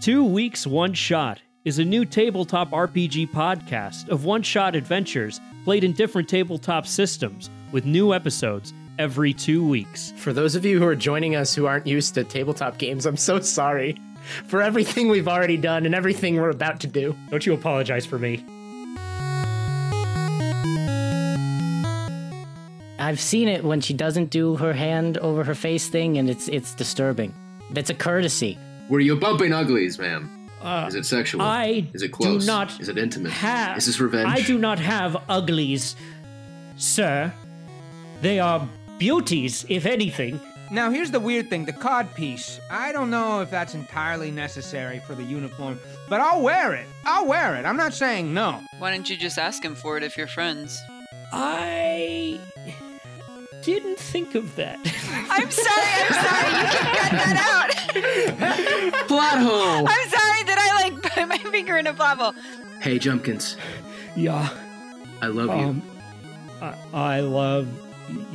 Two Weeks One Shot is a new tabletop RPG podcast of one shot adventures played in different tabletop systems with new episodes every two weeks. For those of you who are joining us who aren't used to tabletop games, I'm so sorry for everything we've already done and everything we're about to do. Don't you apologize for me. I've seen it when she doesn't do her hand over her face thing, and it's it's disturbing. That's a courtesy. Were you bumping uglies, ma'am? Is it sexual? Uh, I Is it close? do not Is it intimate? have. Is this revenge? I do not have uglies, sir. They are beauties, if anything. Now, here's the weird thing the cod piece. I don't know if that's entirely necessary for the uniform, but I'll wear it. I'll wear it. I'm not saying no. Why don't you just ask him for it if you're friends? I didn't think of that. I'm sorry, I'm sorry, you can cut that out. Plot hole. I'm sorry that I like put my finger in a bubble. Hey, Jumpkins. yeah. I love you. Um, I, I love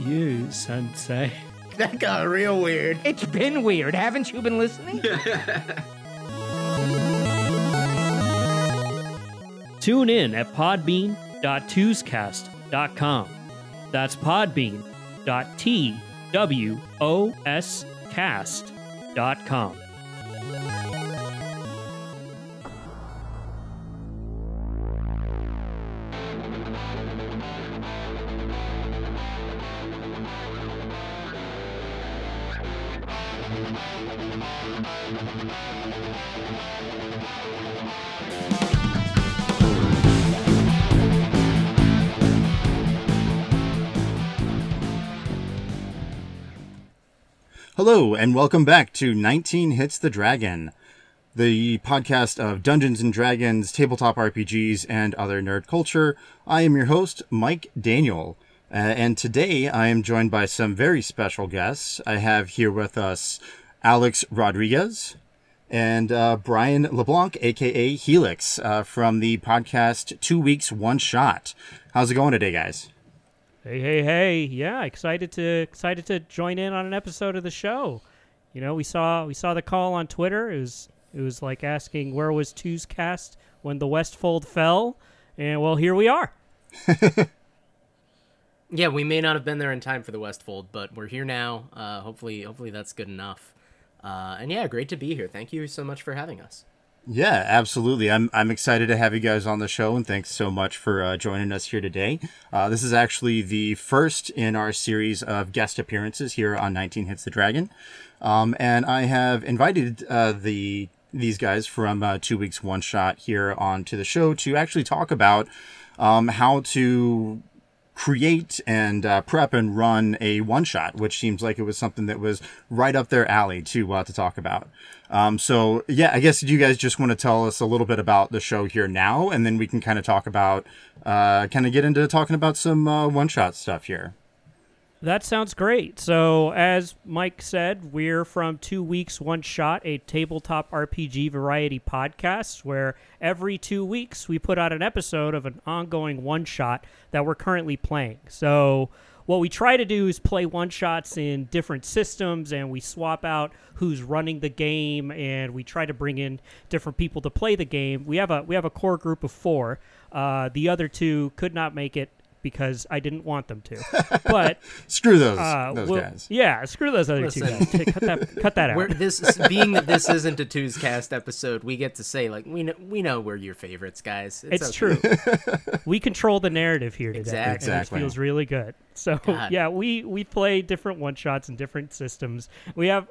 you, Sensei. That got real weird. It's been weird. Haven't you been listening? Tune in at podbean.twoscast.com. That's podbean.twoscast.com. Hello, and welcome back to 19 Hits the Dragon, the podcast of Dungeons and Dragons, tabletop RPGs, and other nerd culture. I am your host, Mike Daniel, uh, and today I am joined by some very special guests. I have here with us Alex Rodriguez and uh, Brian LeBlanc, aka Helix, uh, from the podcast Two Weeks One Shot. How's it going today, guys? Hey, hey, hey! Yeah, excited to excited to join in on an episode of the show. You know, we saw we saw the call on Twitter. It was it was like asking where was Two's cast when the Westfold fell, and well, here we are. Yeah, we may not have been there in time for the Westfold, but we're here now. Uh, hopefully, hopefully that's good enough. Uh, and yeah, great to be here. Thank you so much for having us. Yeah, absolutely. I'm I'm excited to have you guys on the show, and thanks so much for uh, joining us here today. Uh, this is actually the first in our series of guest appearances here on 19 Hits the Dragon, um, and I have invited uh, the these guys from uh, Two Weeks One Shot here onto the show to actually talk about um, how to create and uh, prep and run a one shot, which seems like it was something that was right up their alley to uh, to talk about. Um, so yeah, I guess you guys just want to tell us a little bit about the show here now, and then we can kind of talk about, uh, kind of get into talking about some uh, one shot stuff here. That sounds great. So, as Mike said, we're from Two Weeks One Shot, a tabletop RPG variety podcast where every two weeks we put out an episode of an ongoing one shot that we're currently playing. So, what we try to do is play one shots in different systems and we swap out who's running the game and we try to bring in different people to play the game. We have a we have a core group of four. Uh, the other two could not make it because I didn't want them to. But Screw those uh, those we'll- guys. Yeah, screw those other two guys. Take- cut that, cut that out. We're, this being that this isn't a Two's Cast episode, we get to say like we know we know we're your favorites, guys. it's okay. true. we control the narrative here today. Exactly. and Exactly. It feels really good. So God. yeah, we we play different one shots in different systems. We have.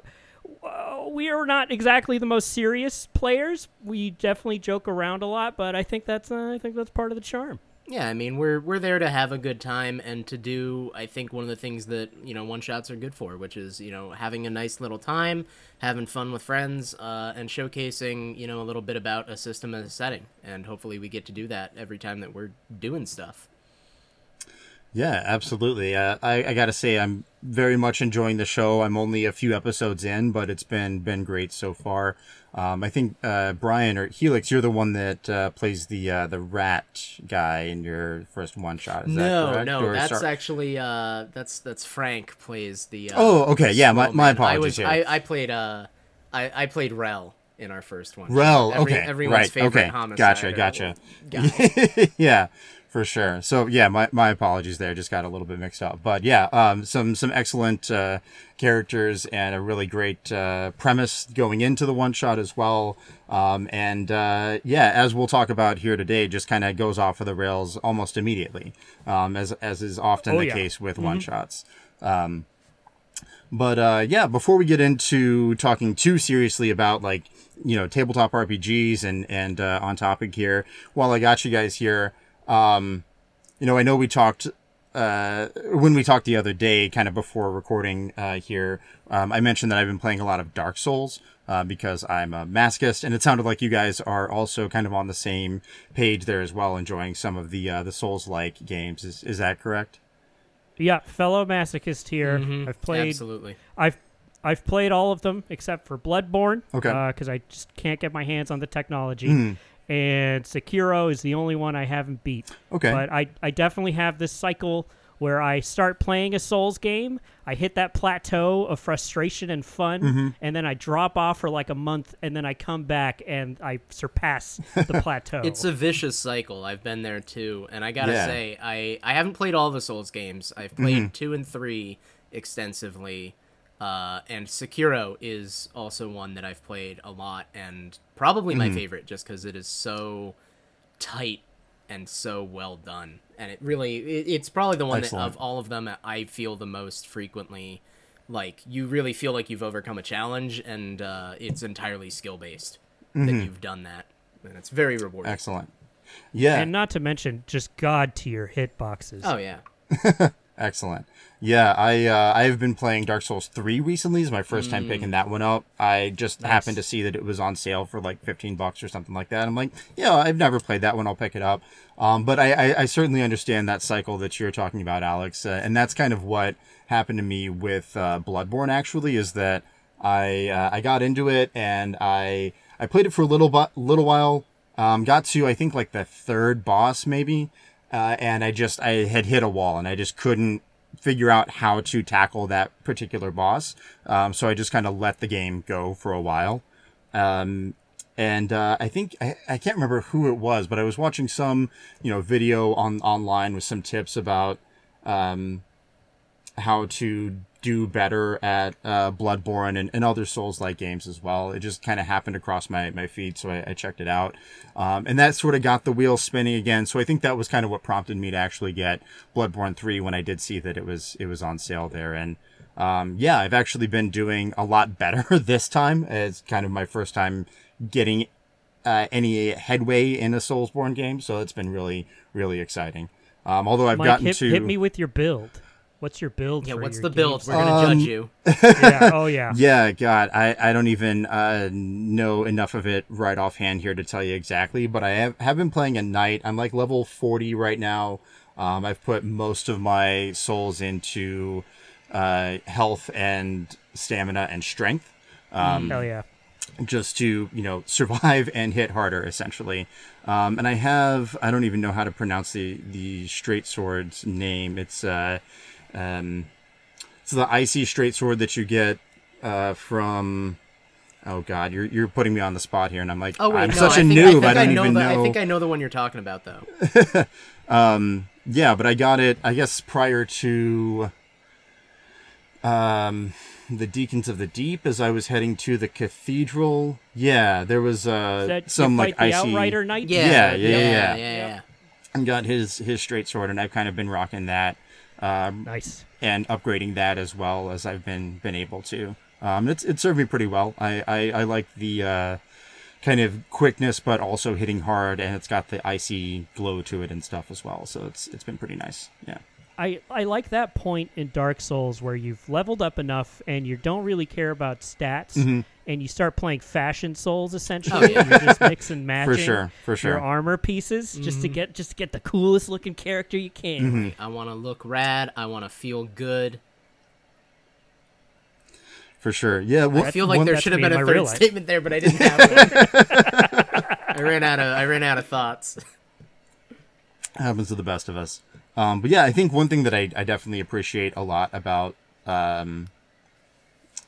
Uh, we are not exactly the most serious players. We definitely joke around a lot, but I think that's uh, I think that's part of the charm. Yeah, I mean we're we're there to have a good time and to do I think one of the things that you know one shots are good for, which is you know having a nice little time, having fun with friends, uh, and showcasing you know a little bit about a system and a setting, and hopefully we get to do that every time that we're doing stuff. Yeah, absolutely. Uh, I, I got to say, I'm very much enjoying the show. I'm only a few episodes in, but it's been been great so far. Um, I think uh, Brian or Helix, you're the one that uh, plays the uh, the rat guy in your first one shot. Is that no, no, Or that's sorry- actually uh, that's that's Frank plays the. Uh, Oh, okay, yeah, my- my man. I apologies, was yeah. I, I played uh, I I played Rel in our first one. Well, Every- okay, everyone's right, favorite okay, homicide gotcha, or gotcha. yeah, for sure. So yeah, my, my apologies there. Just got a little bit mixed up, but yeah, um, some some excellent uh, characters and a really great uh, premise going into the one shot as well. Um, and uh, yeah, as we'll talk about here today, just kind of goes off of the rails almost immediately, um, as as is often Oh, the yeah. case with one shots. Um, but uh, yeah, before we get into talking too seriously about like you know tabletop RPGs and and uh, on topic here, while I got you guys here, um, you know I know we talked uh, when we talked the other day, kind of before recording uh, here. Um, I mentioned that I've been playing a lot of Dark Souls uh, because I'm a masochist, and it sounded like you guys are also kind of on the same page there as well, enjoying some of the uh, the Souls like games. Is is that correct? Yeah, fellow masochist here. I've played. Absolutely. I've I've played all of them except for Bloodborne. Okay. Because I just can't get my hands on the technology. And Sekiro is the only one I haven't beat. Okay. But I I definitely have this cycle where I start playing a Souls game, I hit that plateau of frustration and fun, Mm-hmm. and then I drop off for like a month, and then I come back and I surpass the plateau. It's a vicious cycle. I've been there too, and I gotta Yeah. say, I I haven't played all the Souls games. I've played two and three extensively, uh, and Sekiro is also one that I've played a lot, and probably my favorite, just because it is so tight and so well done. And it really, it, it's probably the one that of all of them I feel the most frequently. Like you really feel like you've overcome a challenge, and uh, it's entirely skill based that you've done that, and it's very rewarding. Excellent. Yeah. and not to mention just god tier hitboxes. Oh yeah. Excellent. Yeah, I uh, I've been playing Dark Souls three recently. Is my first time picking that one up. I just happened to see that it was on sale for like fifteen bucks or something like that. I'm like, yeah, I've never played that one. I'll pick it up. Um, but I, I, I certainly understand that cycle that you're talking about, Alex, uh, and that's kind of what happened to me with uh, Bloodborne. Actually, is that I uh, I got into it and I I played it for a little bu- little while. Um, got to I think like the third boss maybe, uh, and I just I had hit a wall and I just couldn't figure out how to tackle that particular boss. Um, so I just kind of let the game go for a while. Um, and uh, I think I, I can't remember who it was, but I was watching some you know video on online with some tips about um, how to do better at uh, Bloodborne and, and other Souls like games as well. It just kind of happened across my, my feed, so I, I checked it out. Um, and that sort of got the wheels spinning again. So I think that was kind of what prompted me to actually get Bloodborne 3 when I did see that it was it was on sale there. And um, yeah, I've actually been doing a lot better this time. It's kind of my first time getting uh, any headway in a Soulsborne game, so it's been really, really exciting. Um, although I've Mike, gotten hit, to hit me with your build. What's your build? Yeah. for What's your the build? games? We're gonna Um, judge you. yeah. Oh yeah. Yeah, God, I, I don't even uh, know enough of it right offhand here to tell you exactly, but I have, have been playing a knight. I'm like level 40 right now. Um, I've put most of my souls into uh, health and stamina and strength um, Hell yeah. just to, you know, survive and hit harder, essentially. Um, and I have, I don't even know how to pronounce the, the straight sword's name. It's, uh, um, it's the icy straight sword that you get uh, from. Oh God, you're you're putting me on the spot here, and I'm like, Oh wait, I'm no, such I a think, I, noob. think I, I, don't know even the, know. I think I know the one you're talking about though. Um, yeah, but I got it. I guess prior to um, the Deacons of the Deep, as I was heading to the cathedral. Yeah, there was uh, that some like the icy. Outrider Knight? Yeah, yeah, yeah, yeah, yeah. yeah. And got his his straight sword, and I've kind of been rocking that. Um, Nice. and upgrading that as well as I've been been able to. Um, it's it served me pretty well. I I, I like the uh, kind of quickness, but also hitting hard, and it's got the icy glow to it and stuff as well. So it's it's been pretty nice. Yeah. I, I like that point in Dark Souls where you've leveled up enough and you don't really care about stats Mm-hmm. And you start playing fashion souls essentially. Oh, yeah. You're just mix and matching sure, for sure. your armor pieces just to get just to get the coolest looking character you can. Mm-hmm. I want to look rad. I want to feel good. For sure. Yeah. Well, I feel like one- there should have been a third statement there, but I didn't have one. I ran out of I ran out of thoughts. happens to the best of us. Um, but yeah, I think one thing that I, I definitely appreciate a lot about um,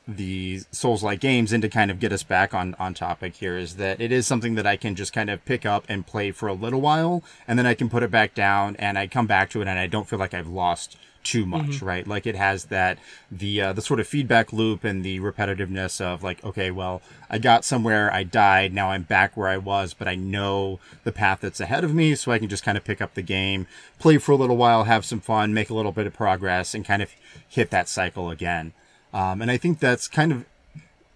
the Souls like games and to kind of get us back on on topic here is that it is something that I can just kind of pick up and play for a little while and then I can put it back down and I come back to it and I don't feel like I've lost too much, right? Like it has that the uh, the sort of feedback loop and the repetitiveness of like, okay, well, I got somewhere, I died, now I'm back where I was, but I know the path that's ahead of me, so I can just kind of pick up the game, play for a little while, have some fun, make a little bit of progress, and kind of hit that cycle again. Um, and I think that's kind of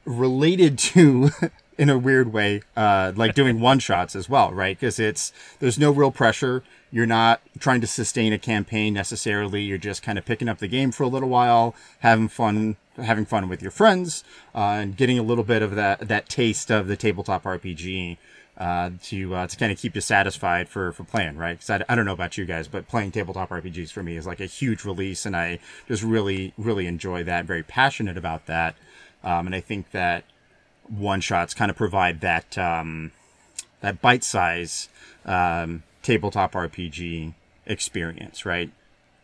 related to in a weird way uh, like doing one shots as well right? Because it's there's no real pressure. You're not trying to sustain a campaign necessarily. You're just kind of picking up the game for a little while having fun having fun with your friends uh, and getting a little bit of that that taste of the tabletop rpg uh, to uh, to kind of keep you satisfied for for playing, right? Because I, I don't know about you guys, but playing tabletop RPGs for me is like a huge release, and I just really really enjoy that. Very passionate about that, um, and I think that one shots kind of provide that um, that bite size um, tabletop RPG experience, right?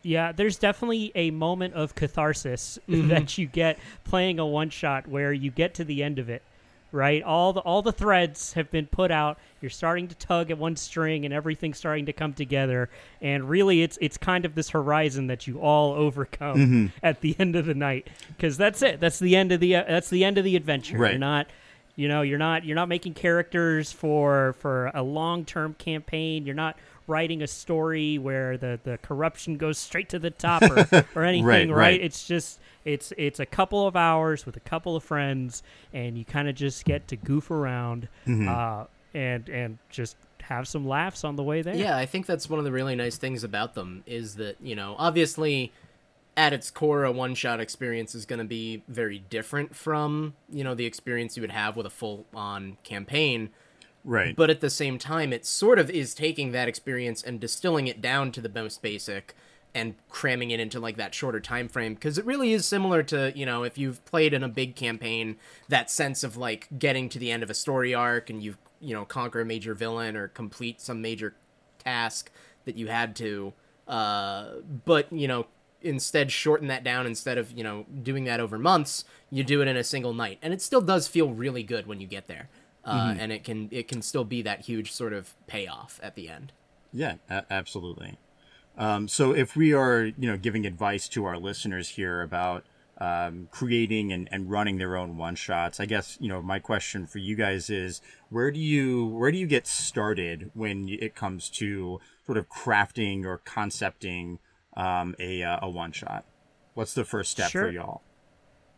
Yeah, there's definitely a moment of catharsis Mm-hmm. that you get playing a one shot where you get to the end of it, right? All the all the threads have been put out. You're starting to tug at one string, and everything's starting to come together. And really, it's it's kind of this horizon that you all overcome Mm-hmm. at the end of the night, because that's it. That's the end of the uh, that's the end of the adventure. Right. You're not. You know, you're not you're not making characters for for a long term campaign. You're not writing a story where the, the corruption goes straight to the top or, or anything, Right, right, right. It's just it's it's a couple of hours with a couple of friends, and you kind of just get to goof around Mm-hmm. uh, and and just have some laughs on the way there. Yeah, I think that's one of the really nice things about them is that, you know, obviously at its core a one-shot experience is going to be very different from, you know, the experience you would have with a full-on campaign, Right. but at the same time it sort of is taking that experience and distilling it down to the most basic and cramming it into like that shorter time frame because it really is similar to you know if you've played in a big campaign that sense of like getting to the end of a story arc and you've you know conquer a major villain or complete some major task that you had to uh but you know instead shorten that down instead of you know doing that over months you do it in a single night. And it still does feel really good when you get there uh, and it can it can still be that huge sort of payoff at the end Yeah, a- absolutely. Um, so if we are, you know, giving advice to our listeners here about um, creating and, and running their own one shots, I guess you know my question for you guys is where do you where do you get started when it comes to sort of crafting or concepting um, a uh, a one shot? What's the first step Sure. for y'all?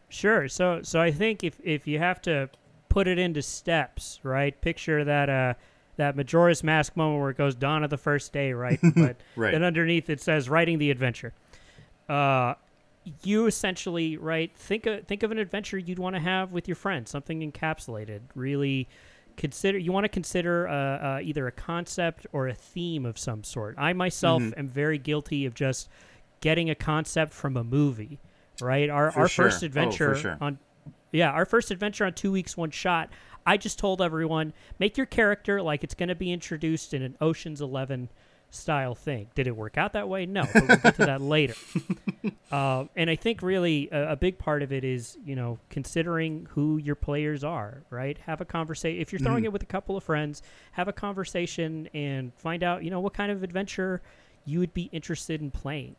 Sure. So so I think if if you have to put it into steps, right? Picture that uh that Majora's Mask moment where it goes dawn of the first day, right? But Right. then underneath it says writing the adventure. Uh you essentially right think of think of an adventure you'd want to have with your friends, something encapsulated. Really consider you want to consider uh, uh, either a concept or a theme of some sort. I myself am very guilty of just getting a concept from a movie, right? Our For our sure. first Oh, adventure sure. on yeah, our first adventure on two weeks, one shot. I just told everyone make your character like it's going to be introduced in an Ocean's Eleven style thing. Did it work out that way? No, but we'll get to that later. Uh, and I think really a, a big part of it is you know considering who your players are. Right, have a conversation. If you're throwing it with a couple of friends, have a conversation and find out you know what kind of adventure you would be interested in playing.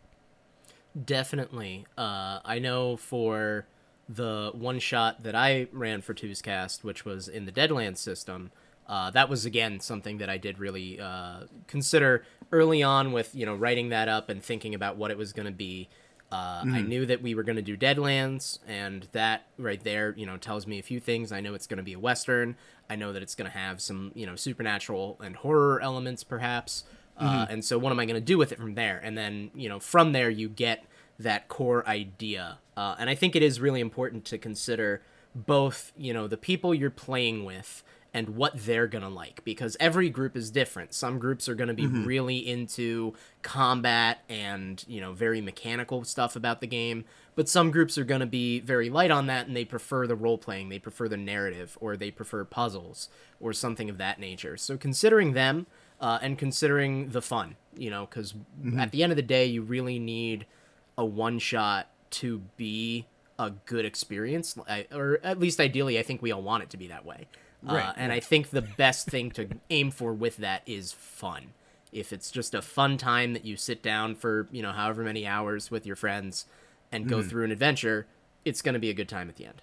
Definitely. Uh, I know for the one shot that I ran for Two's Cast, which was in the Deadlands system, uh, that was again something that I did really uh, consider early on with you know writing that up and thinking about what it was going to be. Uh, I knew that we were going to do Deadlands, and that right there, you know, tells me a few things. I know it's going to be a western. I know that it's going to have some, you know, supernatural and horror elements, perhaps. Uh, and so, what am I going to do with it from there? And then, you know, from there, you get that core idea. Uh, and I think it is really important to consider both, you know, the people you're playing with and what they're going to like because every group is different. Some groups are going to be really into combat and, you know, very mechanical stuff about the game, but some groups are going to be very light on that and they prefer the role playing, they prefer the narrative, or they prefer puzzles or something of that nature. So considering them uh, and considering the fun, you know, because at the end of the day, you really need a one shot to be a good experience, I, or at least ideally, I think we all want it to be that way. Uh, Right, and I think the best thing to aim for with that is fun. If it's just a fun time that you sit down for, you know, however many hours with your friends and go through an adventure, it's going to be a good time at the end.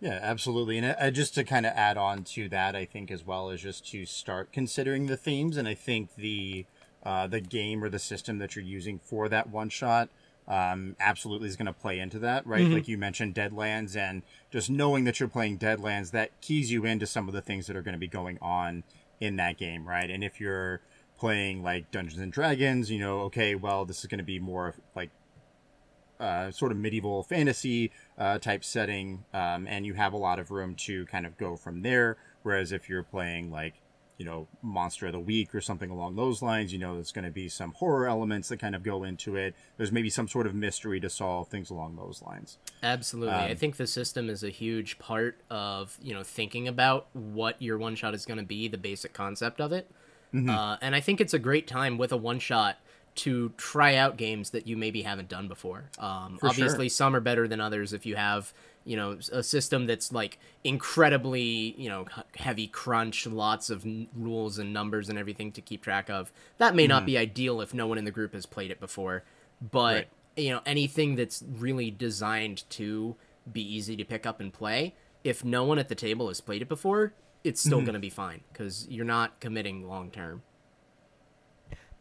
Yeah, absolutely. And uh, just to kind of add on to that, I think as well as just to start considering the themes, and I think the uh, the game or the system that you're using for that one shot um, absolutely is going to play into that, right? Like you mentioned, Deadlands, and just knowing that you're playing Deadlands, that keys you into some of the things that are going to be going on in that game, right? And if you're playing like Dungeons and Dragons, you know, okay, well, this is going to be more of like uh, sort of medieval fantasy uh, type setting, um, and you have a lot of room to kind of go from there. Whereas if you're playing like, you know, Monster of the Week or something along those lines, you know, there's going to be some horror elements that kind of go into it. There's maybe some sort of mystery to solve, things along those lines. Absolutely. I think the system is a huge part of, you know, thinking about what your one shot is going to be, the basic concept of it. Uh, and I think it's a great time with a one shot to try out games that you maybe haven't done before. Um, obviously, some are better than others if you have, you know, a system that's like incredibly, you know, heavy crunch, lots of n- rules and numbers and everything to keep track of. That may not be ideal if no one in the group has played it before, but Right. you know anything that's really designed to be easy to pick up and play if no one at the table has played it before it's still going to be fine because you're not committing long term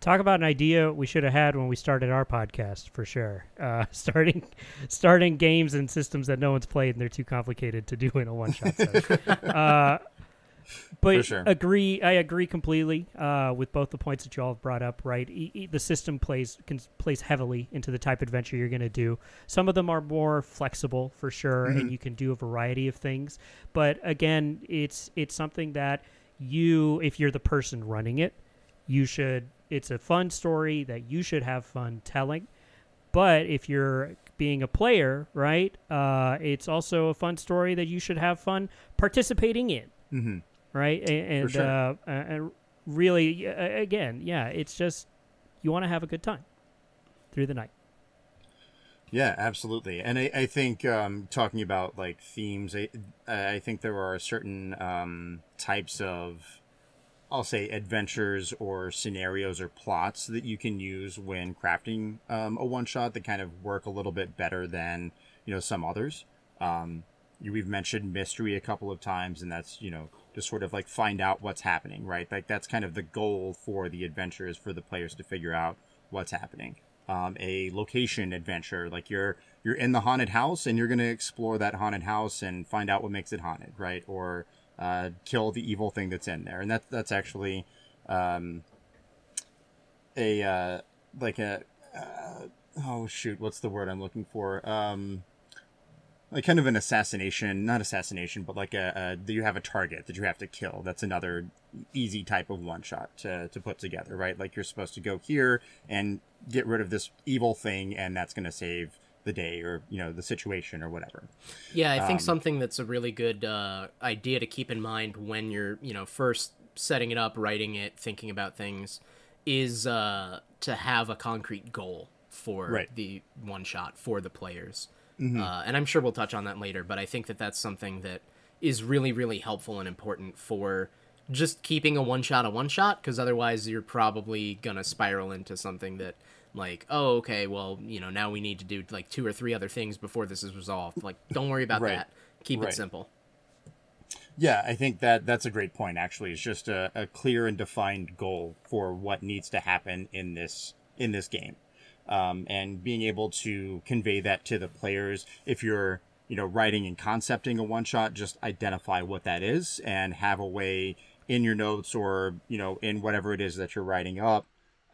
Talk about an idea we should have had when we started our podcast for sure. Uh, starting starting games and systems that no one's played and they're too complicated to do in a one shot uh, but sure. agree, I agree completely uh, with both the points that you all have brought up. Right, e- e- the system plays can, plays heavily into the type of adventure you're going to do. Some of them are more flexible for sure, and you can do a variety of things. But again, it's it's something that you, if you're the person running it, you should. It's a fun story that you should have fun telling. But if you're being a player, right, uh, it's also a fun story that you should have fun participating in Mm-hmm. right? A- And, sure. uh, and really, again, yeah, it's just you want to have a good time through the night. Yeah, absolutely. And I, I think um, talking about like themes, I, I think there are certain um, types of, I'll say, adventures or scenarios or plots that you can use when crafting um, a one shot that kind of work a little bit better than you know some others. Um, you, we've mentioned mystery a couple of times, and that's you know just sort of like find out what's happening, right? Like that's kind of the goal for the adventure is for the players to figure out what's happening. Um, a location adventure, like you're you're in the haunted house and you're gonna explore that haunted house and find out what makes it haunted, right? Or uh, kill the evil thing that's in there, and that's that's actually um, a uh, like a uh, oh shoot, what's the word I'm looking for? Um, like kind of an assassination, not assassination, but like a, a you have a target that you have to kill. That's another easy type of one shot to to put together, right? Like you're supposed to go here and get rid of this evil thing, and that's going to save the day or you know the situation or whatever. yeah i Um, think something that's a really good uh, idea to keep in mind when you're you know first setting it up writing it thinking about things is uh, to have a concrete goal for Right. the one shot for the players uh, and i'm sure we'll touch on that later but i think that that's something that is really really helpful and important for just keeping a one shot a one shot because otherwise you're probably gonna spiral into something that like oh okay well you know now we need to do like two or three other things before this is resolved like don't worry about Right. that keep Right. it simple Yeah, I think that that's a great point. Actually, it's just a, a clear and defined goal for what needs to happen in this in this game, um, and being able to convey that to the players. If you're you know writing and concepting a one shot, just identify what that is and have a way in your notes or you know in whatever it is that you're writing up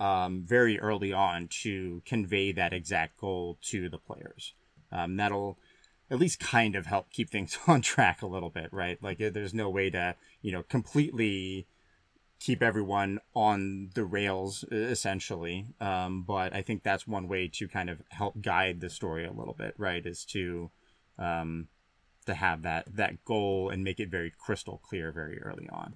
um, very early on to convey that exact goal to the players. Um, that'll at least kind of help keep things on track a little bit, right? Like uh, there's no way to, you know, completely keep everyone on the rails essentially. Um, but I think that's one way to kind of help guide the story a little bit, right? Is to um, to have that that goal and make it very crystal clear very early on.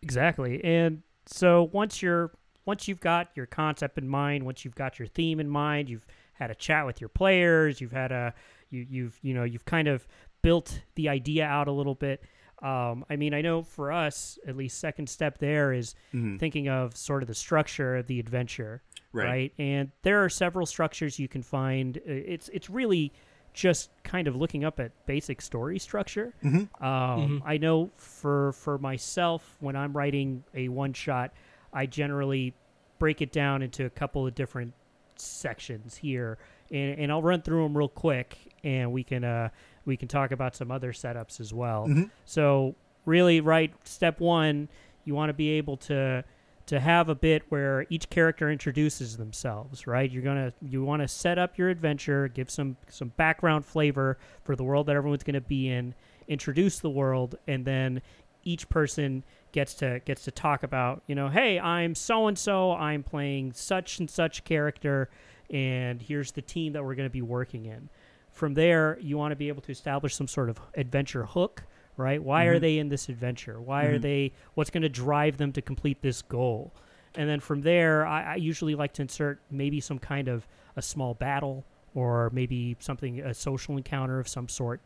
Exactly. And so once you're once you've got your concept in mind, once you've got your theme in mind, you've had a chat with your players. You've had a you you've you know you've kind of built the idea out a little bit. Um, I mean, I know for us, at least, second step there is thinking of sort of the structure of the adventure, Right. And there are several structures you can find. Uh, It's it's really just kind of looking up at basic story structure. Um, I know for for myself, when I'm writing a one shot, I generally break it down into a couple of different sections here, and, and I'll run through them real quick, and we can uh, we can talk about some other setups as well. So really, right, step one, you want to be able to to have a bit where each character introduces themselves right you're gonna you want to set up your adventure give some some background flavor for the world that everyone's gonna be in introduce the world and then each person gets to gets to talk about you know hey i'm so and so i'm playing such and such character and here's the team that we're going to be working in. From there you want to be able to establish some sort of adventure hook right? Why are mm-hmm. they in this adventure? Why are mm-hmm. they what's going to drive them to complete this goal? And then from there I, I usually like to insert maybe some kind of a small battle or maybe something a social encounter of some sort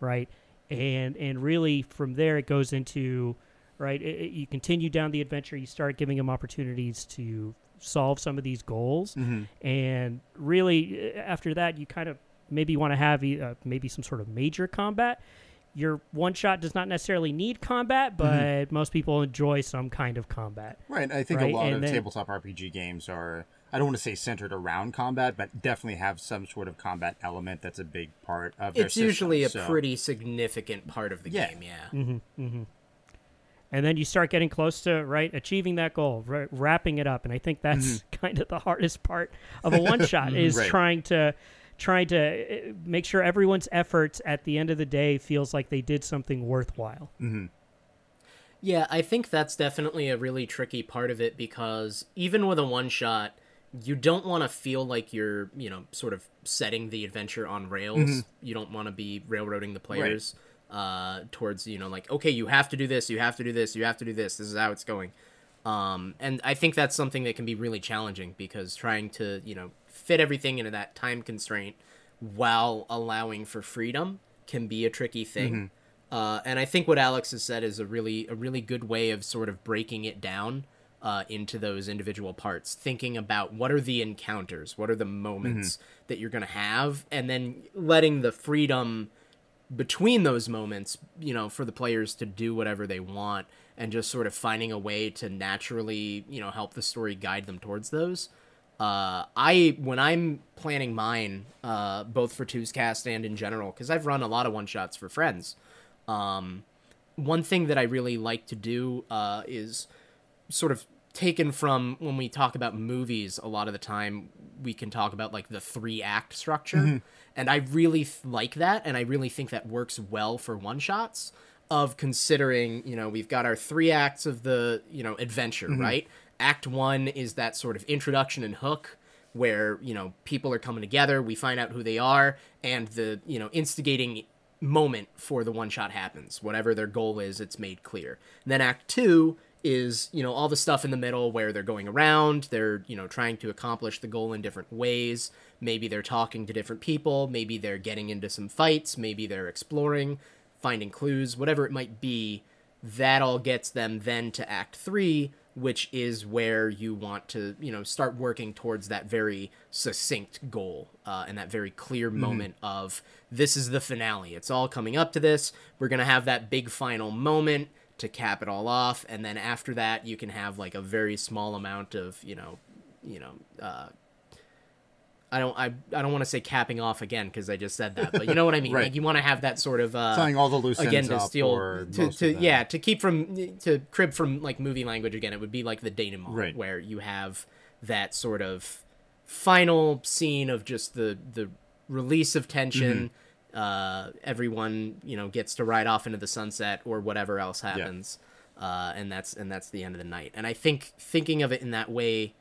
right? And and really from there it goes into right it, it- you continue down the adventure you start giving them opportunities to solve some of these goals and really uh, after that you kind of maybe want to have uh, maybe some sort of major combat your one shot does not necessarily need combat but most people enjoy some kind of combat Right. I think Right, a lot and of then- tabletop RPG games are, I don't want to say centered around combat, but definitely have some sort of combat element that's a big part of their It's usually a so- pretty significant part of the Yeah. game. Yeah. And then you start getting close to right achieving that goal ra- wrapping it up. And i think that's mm-hmm. kind of the hardest part of a one shot mm-hmm. is Right. trying to trying to uh, make sure everyone's efforts at the end of the day feels like they did something worthwhile. Mm-hmm. Yeah, I think that's definitely a really tricky part of it because even with a one shot, you don't want to feel like you're, you know, sort of setting the adventure on rails. You don't want to be railroading the players uh, towards, you know, like, okay, you have to do this, you have to do this, you have to do this, this is how it's going. Um, and I think that's something that can be really challenging because trying to, you know, fit everything into that time constraint while allowing for freedom can be a tricky thing. Uh, and I think what Alex has said is a really a really good way of sort of breaking it down uh, into those individual parts, thinking about what are the encounters, what are the moments that you're going to have, and then letting the freedom between those moments, you know, for the players to do whatever they want and just sort of finding a way to naturally, you know, help the story guide them towards those. Uh, I when I'm planning mine, uh, both for Two's Cast and in general, because I've run a lot of one shots for friends. Um, one thing that I really like to do uh, is sort of taken from when we talk about movies a lot of the time we can talk about like the three act structure mm-hmm. and i really th- like that and i really think that works well for one shots of considering you know we've got our three acts of the you know adventure mm-hmm. right? Act one is that sort of introduction and hook where you know people are coming together we find out who they are and the you know instigating moment for the one shot happens. Whatever their goal is it's made clear. Then act two is you know all the stuff in the middle where they're going around they're you know trying to accomplish the goal in different ways. Maybe they're talking to different people maybe they're getting into some fights maybe they're exploring finding clues whatever it might be that all gets them then to act 3 which is where you want to you know start working towards that very succinct goal uh, and that very clear moment of this is the finale. It's all coming up to this. We're gonna have that big final moment to cap it all off and then after that you can have like a very small amount of you know you know uh I don't I, I don't want to say capping off again because I just said that but you know what I mean Right. like you want to have that sort of uh Tying all the loose again ends to up steal or to, to yeah to keep from to crib from like movie language again it would be like the denouement Right. where you have that sort of final scene of just the the release of tension Mm-hmm. Uh everyone you know gets to ride off into the sunset or whatever else happens uh and that's and that's the end of the night. And i think thinking of it in that way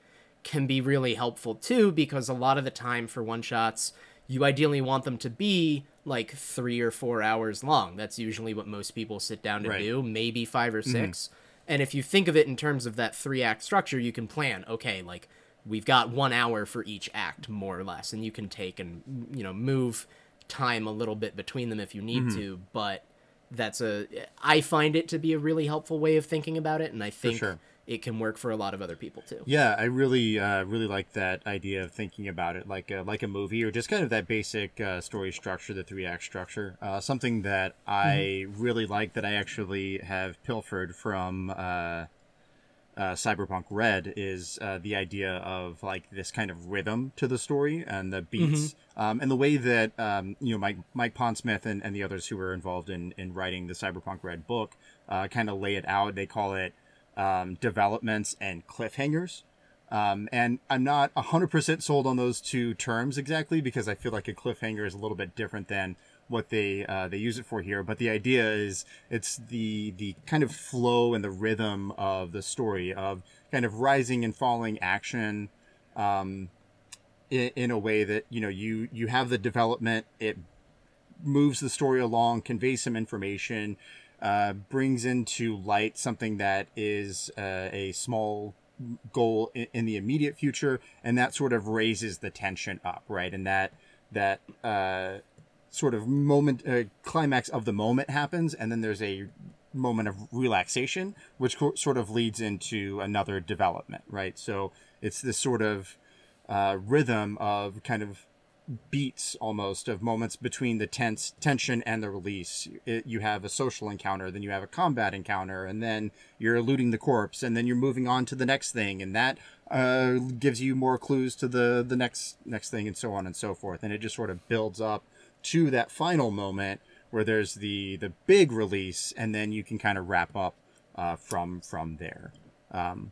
can be really helpful too because a lot of the time for one shots you ideally want them to be like three or four hours long. That's usually what most people sit down to Right. do maybe five or 6 and if you think of it in terms of that three act structure you can plan okay like we've got one hour for each act, more or less, and you can take and you know move time a little bit between them if you need Mm-hmm. to. But that's a I find it to be a really helpful way of thinking about it, and I think sure. it can work for a lot of other people too. Yeah, I really, uh, really like that idea of thinking about it like a, like a movie, or just kind of that basic uh, story structure, the three act structure. Uh, something that I really like that I actually have pilfered from uh, uh, Cyberpunk Red is uh, the idea of like this kind of rhythm to the story and the beats, um, and the way that um, you know Mike Mike Pondsmith and, and the others who were involved in in writing the Cyberpunk Red book uh, kind of lay it out. They call it um, developments and cliffhangers. Um, and I'm not 100% sold on those two terms exactly because I feel like a cliffhanger is a little bit different than what they uh, they use it for here. But the idea is it's the the kind of flow and the rhythm of the story of kind of rising and falling action um, in, in a way that you know you you have the development it moves the story along, conveys some information, uh, brings into light something that is uh, a small goal in, in the immediate future, and that sort of raises the tension up, right? And that that uh, sort of moment uh, climax of the moment happens, and then there's a moment of relaxation, which co- sort of leads into another development, right? So it's this sort of uh, rhythm of kind of beats almost of moments between the tense tension and the release. It, you have a social encounter, then you have a combat encounter, and then you're eluding the corpse, and then you're moving on to the next thing, and that uh, gives you more clues to the the next next thing, and so on and so forth. And it just sort of builds up to that final moment where there's the the big release, and then you can kind of wrap up uh, from from there. Um,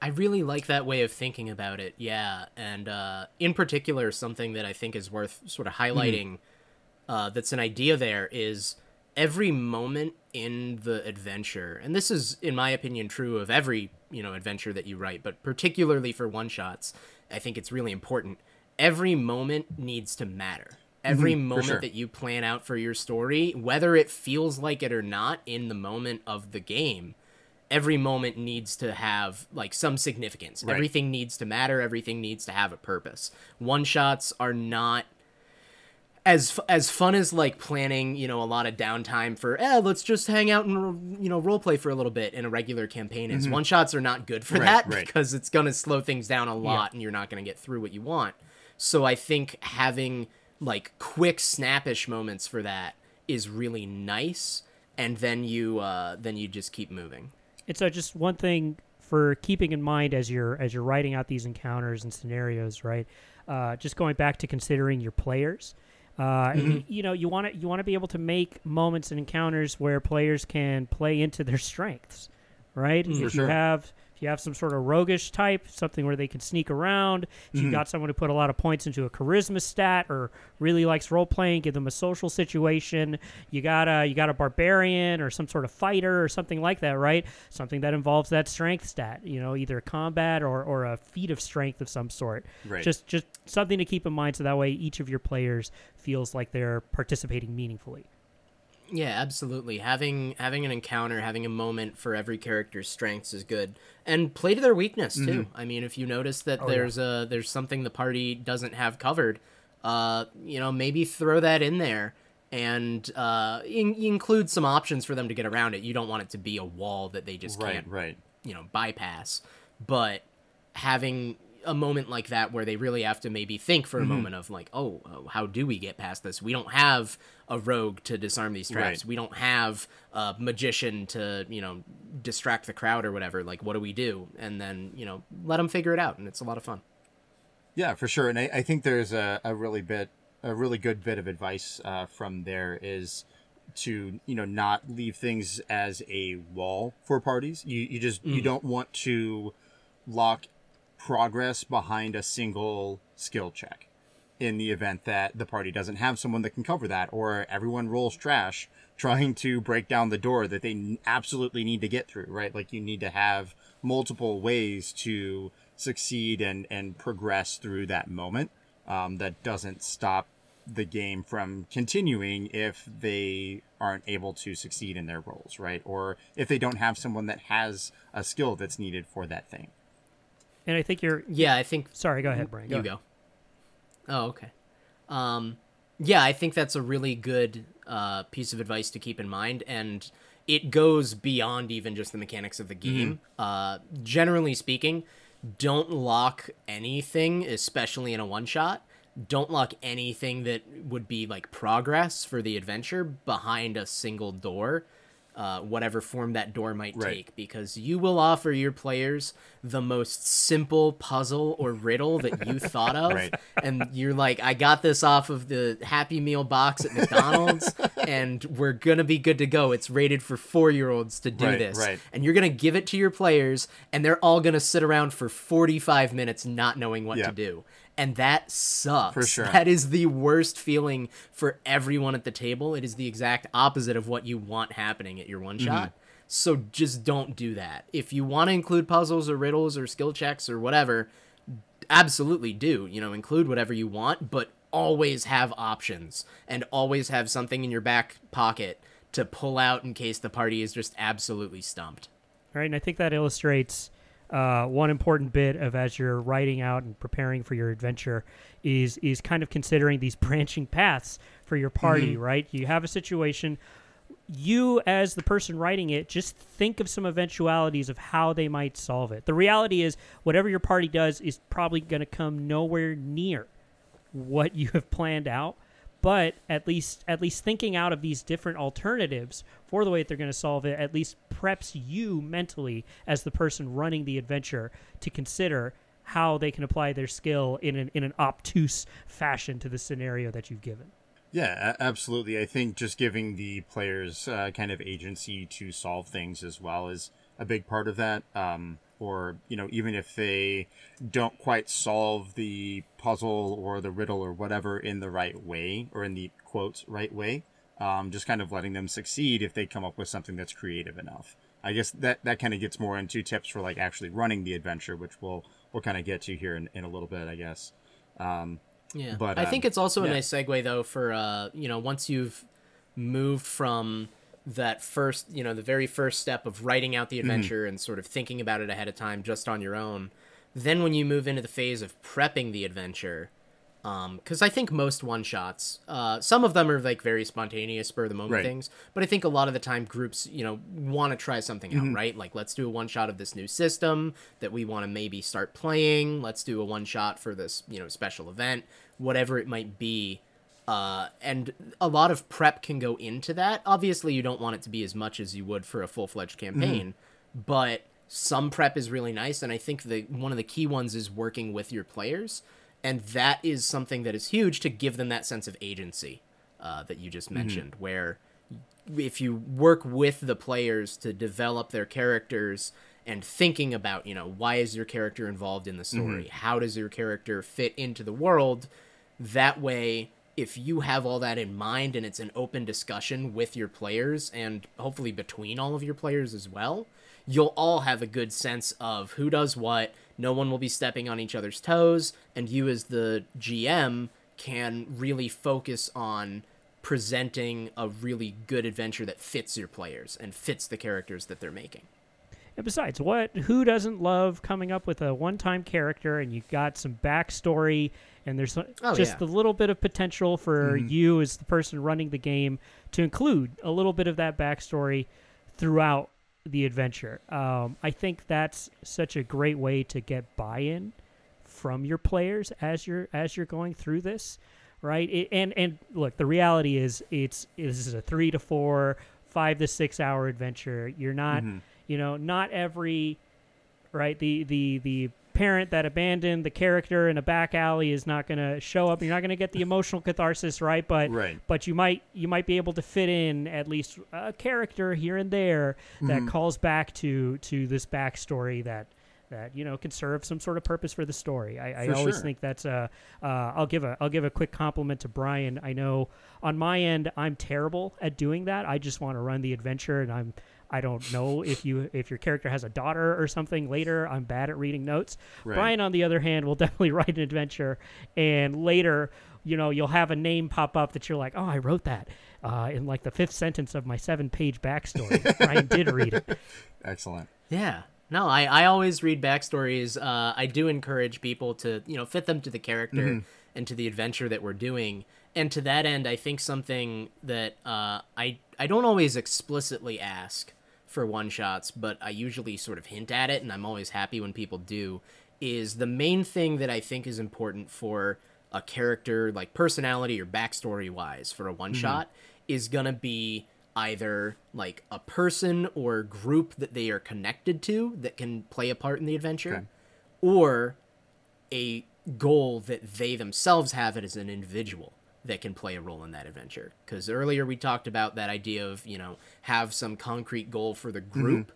I really like that way of thinking about it. Yeah, and uh, in particular, something that I think is worth sort of highlighting. Uh, that's an idea. There is every moment in the adventure, and this is, in my opinion, true of every you know adventure that you write, but particularly for one shots, I think it's really important. Every moment needs to matter. Every moment sure. that you plan out for your story, whether it feels like it or not in the moment of the game, every moment needs to have like some significance. Right. Everything needs to matter. Everything needs to have a purpose. One shots are not as as fun as like planning, you know, a lot of downtime for eh, let's just hang out and you know role play for a little bit in a regular campaign is. One shots are not good for Mm-hmm. Right, that right. because it's gonna slow things down a lot and you're not gonna get through what you want. So I think having like quick snappish moments for that is really nice, and then you uh, then you just keep moving. And so, just one thing for keeping in mind as you're as you're writing out these encounters and scenarios, right? Uh, just going back to considering your players. Uh, y- you know, you want to you want to be able to make moments and encounters where players can play into their strengths, right? if you sure. have if you have some sort of roguish type, something where they can sneak around. If you've mm-hmm. got someone who put a lot of points into a charisma stat or really likes role playing, give them a social situation. You got a you got a barbarian or some sort of fighter or something like that, right? Something that involves that strength stat. You know, either combat or or a feat of strength of some sort. Right. Just just something to keep in mind, so that way each of your players feels like they're participating meaningfully. Yeah, absolutely. Having having an encounter, having a moment for every character's strengths is good, and play to their weakness too. I mean, if you notice that there's a there's something the party doesn't have covered, uh, you know, maybe throw that in there and uh, in- include some options for them to get around it. You don't want it to be a wall that they just right, can't right. you know bypass but having a moment like that where they really have to maybe think for a Mm-hmm. moment of like oh uh, how do we get past this we don't have a rogue to disarm these traps Right. we don't have a magician to you know distract the crowd or whatever like what do we do and then you know let them figure it out and it's a lot of fun Yeah, for sure. And I, I think there's a, a really bit, a really good bit of advice uh, from there is to you know not leave things as a wall for parties. You you just you don't want to lock progress behind a single skill check in the event that the party doesn't have someone that can cover that or everyone rolls trash trying to break down the door that they absolutely need to get through right? Like you need to have multiple ways to succeed and and progress through that moment um, that doesn't stop the game from continuing if they aren't able to succeed in their roles right? Or if they don't have someone that has a skill that's needed for that thing And I think you're. Yeah, I think Sorry, go ahead, Brian. you go. Oh, okay. Um, yeah, I think that's a really good uh, piece of advice to keep in mind, and it goes beyond even just the mechanics of the game. Uh, generally speaking, don't lock anything, especially in a one shot. Don't lock anything that would be like progress for the adventure behind a single door, uh, whatever form that door might Right. take, because you will offer your players the most simple puzzle or riddle that you thought of, Right. and you're like, I got this off of the Happy Meal box at McDonald's, and we're gonna be good to go. It's rated for four year olds to do Right, this, right. and you're gonna give it to your players, and they're all gonna sit around for 45 minutes not knowing what Yeah. to do. And that sucks. For sure. That is the worst feeling for everyone at the table. It is the exact opposite of what you want happening at your one mm-hmm. shot. So just don't do that. If you want to include puzzles or riddles or skill checks or whatever, absolutely do. You know, include whatever you want, but always have options and always have something in your back pocket to pull out in case the party is just absolutely stumped. All right, And I think that illustrates uh, one important bit of as you're writing out and preparing for your adventure is is kind of considering these branching paths for your party, right? You have a situation. You, as the person writing it, just think of some eventualities of how they might solve it. The reality is, whatever your party does is probably going to come nowhere near what you have planned out but at least at least thinking out of these different alternatives for the way that they're going to solve it at least preps you mentally as the person running the adventure to consider how they can apply their skill in an in an obtuse fashion to the scenario that you've given Yeah, absolutely. I think just giving the players uh, kind of agency to solve things as well is a big part of that. Um, or you know, even if they don't quite solve the puzzle or the riddle or whatever in the right way or in the quotes right way, um, just kind of letting them succeed if they come up with something that's creative enough. I guess that that kind of gets more into tips for like actually running the adventure, which we'll we'll kind of get to here in, in a little bit, I guess. Um, Yeah, But, I think um, it's also a nice segue though for uh, you know once you've moved from that first you know the very first step of writing out Mm-hmm. the adventure and sort of thinking about it ahead of time just on your own, then when you move into the phase of prepping the adventure, because I think most one shots, uh, some of them are like very spontaneous, spur of the moment Right. things, but I think a lot of the time groups, you know, want to try something Mm-hmm. out, right? Like let's do a one shot of this new system that we want to maybe start playing. Let's do a one shot for this, you know, special event, whatever it might be. Uh, and a lot of prep can go into that. Obviously, you don't want it to be as much as you would for a full fledged campaign, but some prep is really nice. And I think the one of the key ones is working with your players, and that is something that is huge to give them that sense of agency uh, that you just mentioned, where if you work with the players to develop their characters and thinking about you know why is your character involved in the story? How does your character fit into the world? That way if you have all that in mind and it's an open discussion with your players and hopefully between all of your players as well you'll all have a good sense of who does what no one will be stepping on each other's toes and you as the gm can really focus on presenting a really good adventure that fits your players and fits the characters that they're making And besides, what who doesn't love coming up with a one-time character and you got some backstory and there's Oh, just yeah. a little bit of potential for mm-hmm. you as the person running the game to include a little bit of that backstory throughout the adventure. Um, I think that's such a great way to get buy-in from your players as you're as you're going through this, right? It, and and look, the reality is it's this is a three to four, five to six hour adventure. You're not, you know, not every right the the the parent that abandoned the character in a back alley is not going to show up you're not going to get the emotional catharsis right but Right. but you might you might be able to fit in at least a character here and there that calls back to to this backstory that that you know can serve some sort of purpose for the story. I, I always sure. think that's a. Uh, I'll give a I'll give a quick compliment to Brian. I know on my end I'm terrible at doing that. I just want to run the adventure, and I'm I don't know if you if your character has a daughter or something later. I'm bad at reading notes. Right. Brian, on the other hand, will definitely write an adventure, and later. You know, you'll have a name pop up that you're like, oh, I wrote that uh, in like the fifth sentence of my seven-page backstory. Brian did read it. Excellent. Yeah. No, I, I always read backstories. Uh, I do encourage people to, you know, fit them to the character Mm-hmm. and to the adventure that we're doing. And to that end, I think something that uh, I I don't always explicitly ask for one shots, but I usually sort of hint at it, and I'm always happy when people do. Is the main thing that I think is important for a character, like personality or backstory wise, for a one mm-hmm. shot, is gonna be either like a person or group that they are connected to that can play a part in the adventure, Okay. or a goal that they themselves have it as an individual that can play a role in that adventure. Because earlier we talked about that idea of, you know, have some concrete goal for the mm-hmm. group,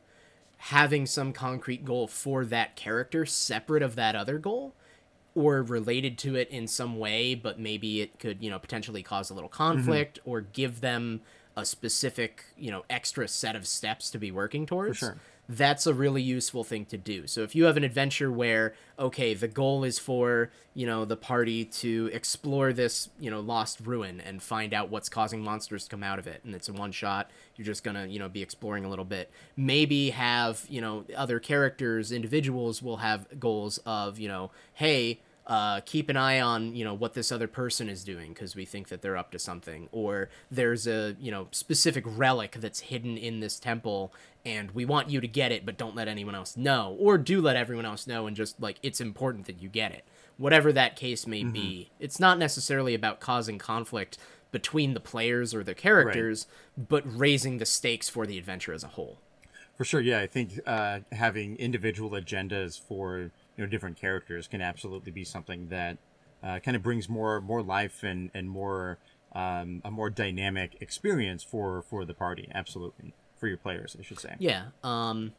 having some concrete goal for that character separate of that other goal or related to it in some way, but maybe it could, you know, potentially cause a little mm-hmm. conflict or give them a specific, you know, extra set of steps to be working towards. sure. That's a really useful thing to do. So if you have an adventure where, okay, the goal is for, you know, the party to explore this, you know, lost ruin and find out what's causing monsters to come out of it, and it's a one shot, you're just gonna, you know, be exploring a little bit. Maybe have, you know, other characters, individuals will have goals of, you know, hey, uh, keep an eye on you know what this other person is doing because we think that they're up to something. Or there's a you know specific relic that's hidden in this temple and we want you to get it but don't let anyone else know. Or do let everyone else know and just like it's important that you get it. Whatever that case may be it's not necessarily about causing conflict between the players or the characters but raising the stakes for the adventure as a whole. For sure, yeah. I think uh, having individual agendas for you know different characters can absolutely be something that uh, kind of brings more more life and and more um, a more dynamic experience for for the party. Absolutely, for your players, I should say. Yeah. Um,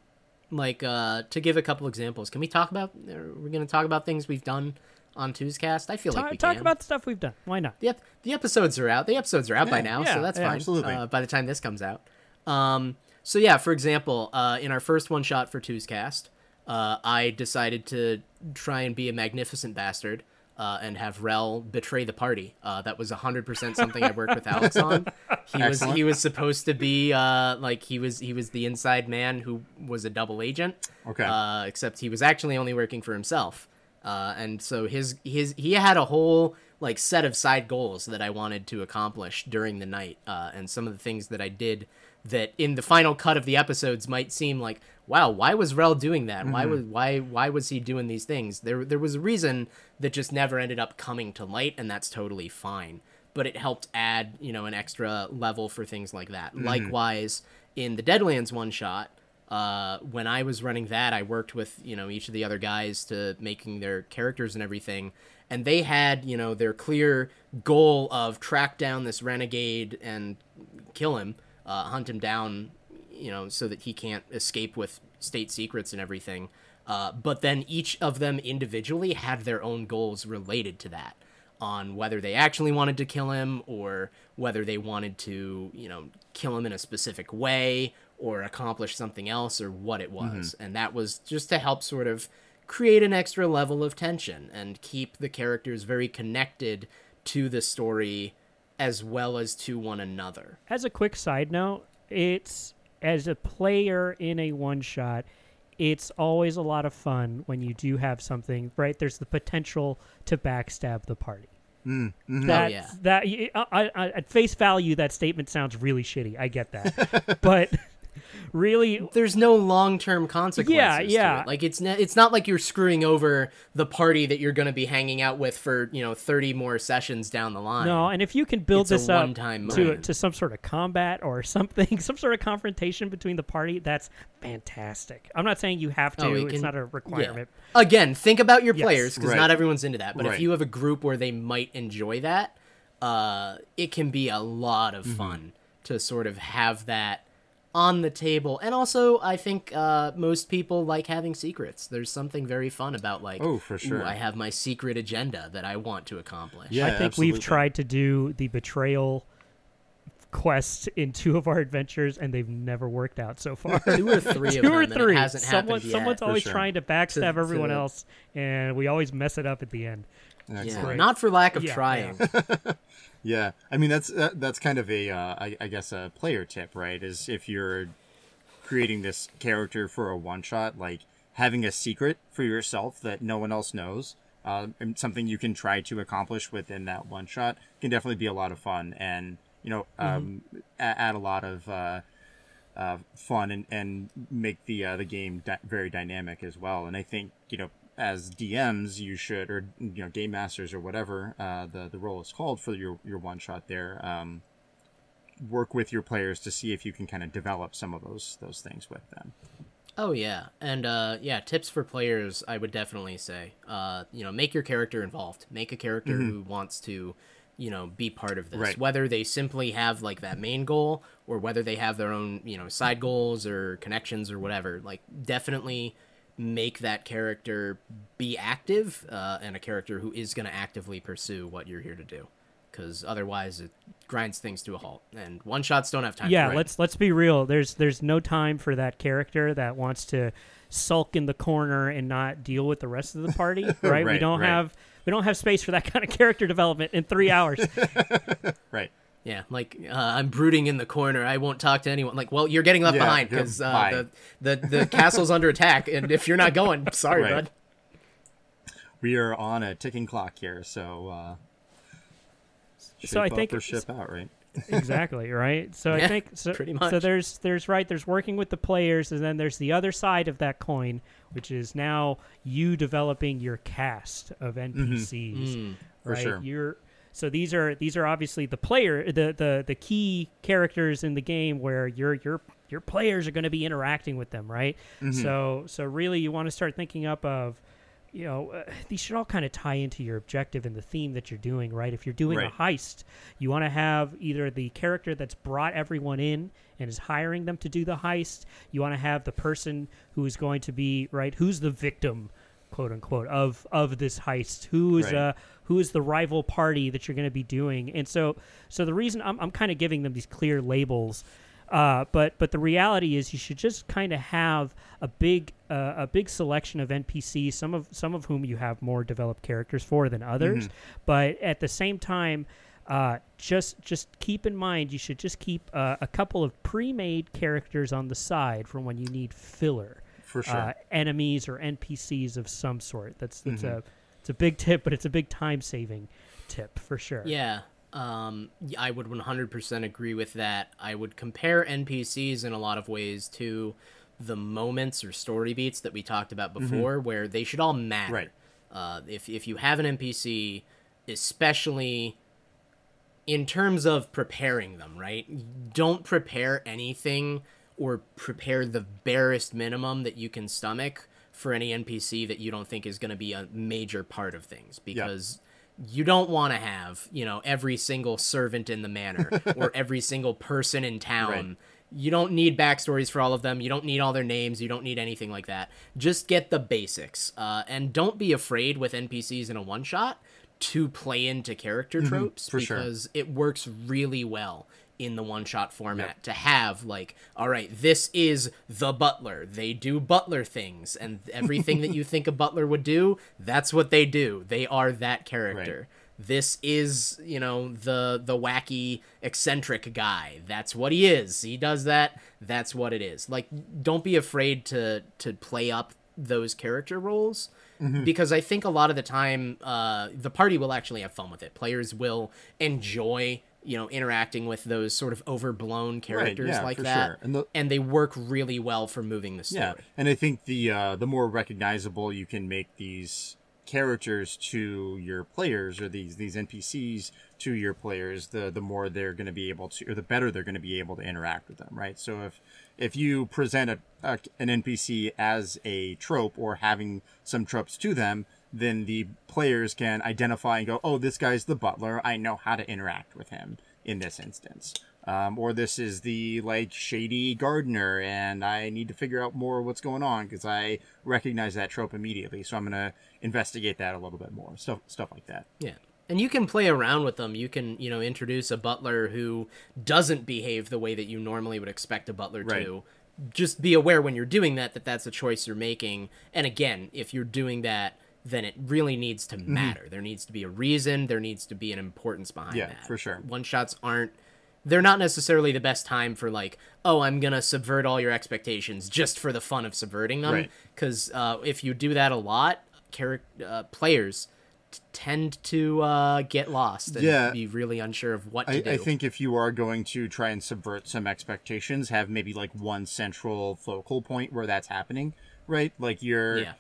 like uh, to give a couple examples, can we talk about? We're we going to talk about things we've done on Tuescast? I feel like talk, we talk can. about the stuff we've done. Why not? the ep- the episodes are out. The episodes are out by now, yeah, so that's yeah, fine. absolutely. Uh, by the time this comes out. Um, so yeah, for example, uh, in our first one shot for Tuescast, uh, I decided to try and be a magnificent bastard. Uh, and have Rel betray the party. Uh, that was hundred percent something I worked with Alex on. He was he was supposed to be uh, like he was he was the inside man who was a double agent. Okay. Uh, except he was actually only working for himself. Uh, and so his his he had a whole like set of side goals that I wanted to accomplish during the night. Uh, and some of the things that I did that in the final cut of the episodes might seem like, wow, why was Rel doing that? Why was why why was he doing these things? There there was a reason that just never ended up coming to light, and that's totally fine. But it helped add, you know, an extra level for things like that. Likewise, in the Deadlands one shot, uh, when I was running that, I worked with you know each of the other guys to making their characters and everything, and they had you know their clear goal of track down this renegade and kill him, uh, hunt him down, you know, so that he can't escape with state secrets and everything. Uh, but then each of them individually had their own goals related to that on whether they actually wanted to kill him or whether they wanted to, you know, kill him in a specific way or accomplish something else or what it was. And that was just to help sort of create an extra level of tension and keep the characters very connected to the story as well as to one another. As a quick side note, it's as a player in a one shot, it's always a lot of fun when you do have something right. There's the potential to backstab the party. Mm, mm-hmm. oh, that, Oh, yeah. that y- I, I, at face value, that statement sounds really shitty. I get that, but really, there's no long-term consequences. Yeah, to yeah. it. Like it's ne- it's not like you're screwing over the party that you're going to be hanging out with for you know 30 more sessions down the line. No, and if you can build It's this up one-time to to some sort of combat or something, some sort of confrontation between the party, that's fantastic. I'm not saying you have to; Oh, it's can- not a Yeah. requirement. Again, think about your Yes. players because Right. not everyone's into that. But Right. if you have a group where they might enjoy that, uh, it can be a lot Mm-hmm. of fun to sort of have that on the table. And also, I think uh, most people like having secrets. There's something very fun about like, Oh, for sure. I have my secret agenda that I want to accomplish. Yeah, I think absolutely. we've tried to do the betrayal quest in two of our adventures, and they've never worked out so far. Two or three of Two them, or three. hasn't Someone, happened yet. someone's always sure. trying to backstab To- everyone to- else, and we always mess it up at the end. Yeah, not for lack of Yeah, trying. Yeah, I mean that's that, that's kind of a uh, I, I guess a player tip, right? Is if you're creating this character for a one shot, like having a secret for yourself that no one else knows, uh, and something you can try to accomplish within that one shot can definitely be a lot of fun and you know um, a- add a lot of uh, uh, fun and, and make the uh, the game di- very dynamic as well. And I think you know as DMs you should or you know game masters or whatever uh, the the role is called for your your one shot there. Um, work with your players to see if you can kind of develop some of those those things with them. Oh yeah, and uh, yeah, tips for players. I would definitely say, uh, you know, make your character involved. Make a character who wants to, you know, be part of this. Right. Whether they simply have like that main goal, or whether they have their own, you know, side goals or connections or whatever. Like, definitely make that character be active, uh, and a character who is going to actively pursue what you're here to do. Because otherwise, it grinds things to a halt, and one shots don't have time. yeah, let's let's be real. There's there's no time for that character that wants to sulk in the corner and not deal with the rest of the party, right? we don't right. have we don't have space for that kind of character development in 3 hours. Right. Yeah, like uh, I'm brooding in the corner. I won't talk to anyone. Like, well, you're getting left Yeah, behind because uh, the, the the castle's under attack, and if you're not going, sorry, Right. bud. We are on a ticking clock here, so uh, ship So I up think or ship out, right? exactly right so i think so, pretty so there's there's right there's working with the players and then there's the other side of that coin which is now you developing your cast of npcs Mm. For right sure. you're so these are these are obviously the player the the the key characters in the game where your your your players are going to be interacting with them right Mm-hmm. so so really you want to start thinking up of you know uh, these should all kind of tie into your objective and the theme that you're doing right if you're doing Right. a heist you want to have either the character that's brought everyone in and is hiring them to do the heist you want to have the person who is going to be right who's the victim quote unquote of of this heist who is Right. uh who is the rival party that you're going to be doing and so so the reason i'm, I'm kind of giving them these clear labels uh, but but the reality is you should just kind of have a big uh, a big selection of NPCs some of some of whom you have more developed characters for than others but at the same time uh, just just keep in mind you should just keep uh, a couple of pre-made characters on the side for when you need filler For sure. uh, enemies or NPCs of some sort. That's that's a it's a big tip, but it's a big time saving tip for sure. Yeah, um, I would 100% agree with that. I would compare NPCs in a lot of ways to the moments or story beats that we talked about before, where they should all matter. Right. Uh, if if you have an NPC, especially in terms of preparing them, right? Don't prepare anything or prepare the barest minimum that you can stomach for any NPC that you don't think is going to be a major part of things because you don't want to have, you know, every single servant in the manor or every single person in town. Right. You don't need backstories for all of them. You don't need all their names. You don't need anything like that. Just get the basics. Uh, and don't be afraid with NPCs in a one shot to play into character tropes for sure. because it works really well in the one shot format to have like all right this is the butler. They do butler things and everything that you think a butler would do that's what they do. They are that character. This is you know the the wacky eccentric guy. That's what he is. He does that. That's what it is. Like don't be afraid to to play up those character roles because I think a lot of the time uh, the party will actually have fun with it. Players will enjoy you know interacting with those sort of overblown characters yeah, like that, sure. And the- and they work really well for moving the story. Yeah, and I think the uh, the more recognizable you can make these characters to your players or these these NPCs to your players, the the more they're going to be able to, or the better they're going to be able to interact with them, right? So if if you present a, a an NPC as a trope or having some tropes to them, then the players can identify and go, "Oh, this guy's the butler. I know how to interact with him in this instance." Um, or this is the like shady gardener, and I need to figure out more what's going on because I recognize that trope immediately. So I'm gonna investigate that a little bit more. Stuff stuff like that. Yeah. And you can play around with them. You can, you know, introduce a butler who doesn't behave the way that you normally would expect a butler Right. to. Just be aware when you're doing that that that's a choice you're making. And again, if you're doing that, then it really needs to matter. There needs to be a reason. There needs to be an importance behind Yeah, that. Yeah, for sure. One shots aren't they're not necessarily the best time for like, oh, I'm gonna subvert all your expectations just for the fun of subverting them. Right. Because uh, if you do that a lot, charac- uh, players t- tend to uh, get lost and Yeah. be really unsure of what to I, do. I think if you are going to try and subvert some expectations, have maybe like one central focal point where that's happening, right? Like you're yeah.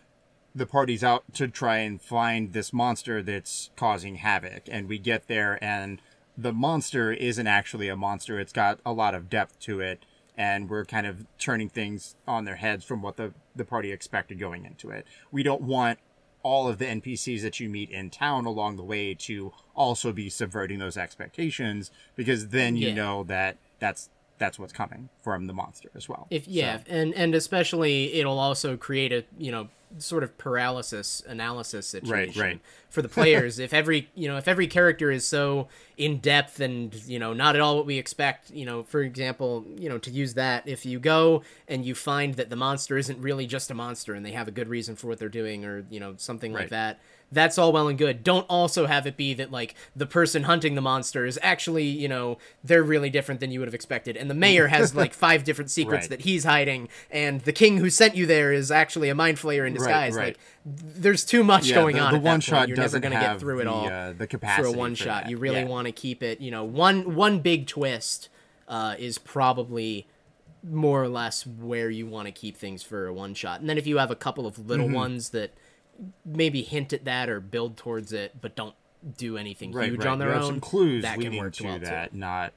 The party's out to try and find this monster that's causing havoc, and we get there, and the monster isn't actually a monster. It's got a lot of depth to it, and we're kind of turning things on their heads from what the the party expected going into it. We don't want all of the NPCs that you meet in town along the way to also be subverting those expectations because then you Yeah. know that that's that's what's coming from the monster as well. If yeah, So- and and especially it'll also create a you know sort of paralysis analysis situation right. for the players. if every you know if every character is so in depth and you know not at all what we expect, you know, for example, you know, to use that, if you go and you find that the monster isn't really just a monster and they have a good reason for what they're doing or you know something like that. That's all well and good. Don't also have it be that like the person hunting the monster is actually, you know, they're really different than you would have expected, and the mayor has like five different secrets Right. that he's hiding, and the king who sent you there is actually a mind flayer in disguise. right. Like, there's too much Yeah, going the- on. the one shot You're never doesn't gonna get through it the, all uh, the capacity for a one for shot. that. You really Yeah. want to keep it. You know, one one big twist uh, is probably more or less where you want to keep things for a one shot, and then if you have a couple of little Mm-hmm. ones that maybe hint at that or build towards it, but don't do anything right, huge right. on their you own. some clues that can leading work to well, too. that, not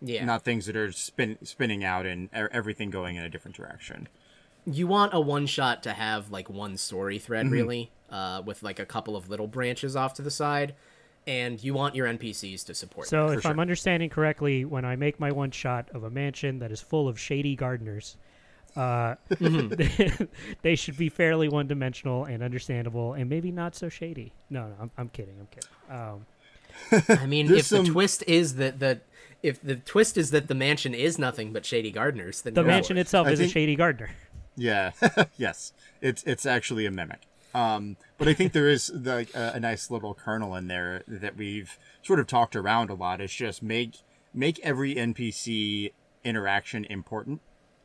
Yeah, not things that are spin, spinning out and everything going in a different direction. you want a one shot to have like one story thread Mm-hmm. really uh, with like a couple of little branches off to the side and you want your npcs to support So, that. if I'm understanding correctly, when I make my one shot of a mansion that is full of shady gardeners, uh, Mm-hmm. they should be fairly one dimensional and understandable and maybe not so shady. No, no, I'm, I'm kidding. I'm kidding. Um, i mean There's if the twist is that the if the twist is that the mansion is nothing but shady gardeners then the go mansion for itself I is a shady gardener. Yeah, yes, it's it's actually a mimic. Um, but I think there is like a, a nice little kernel in there that we've sort of talked around a lot. It's just make make every NPC interaction important,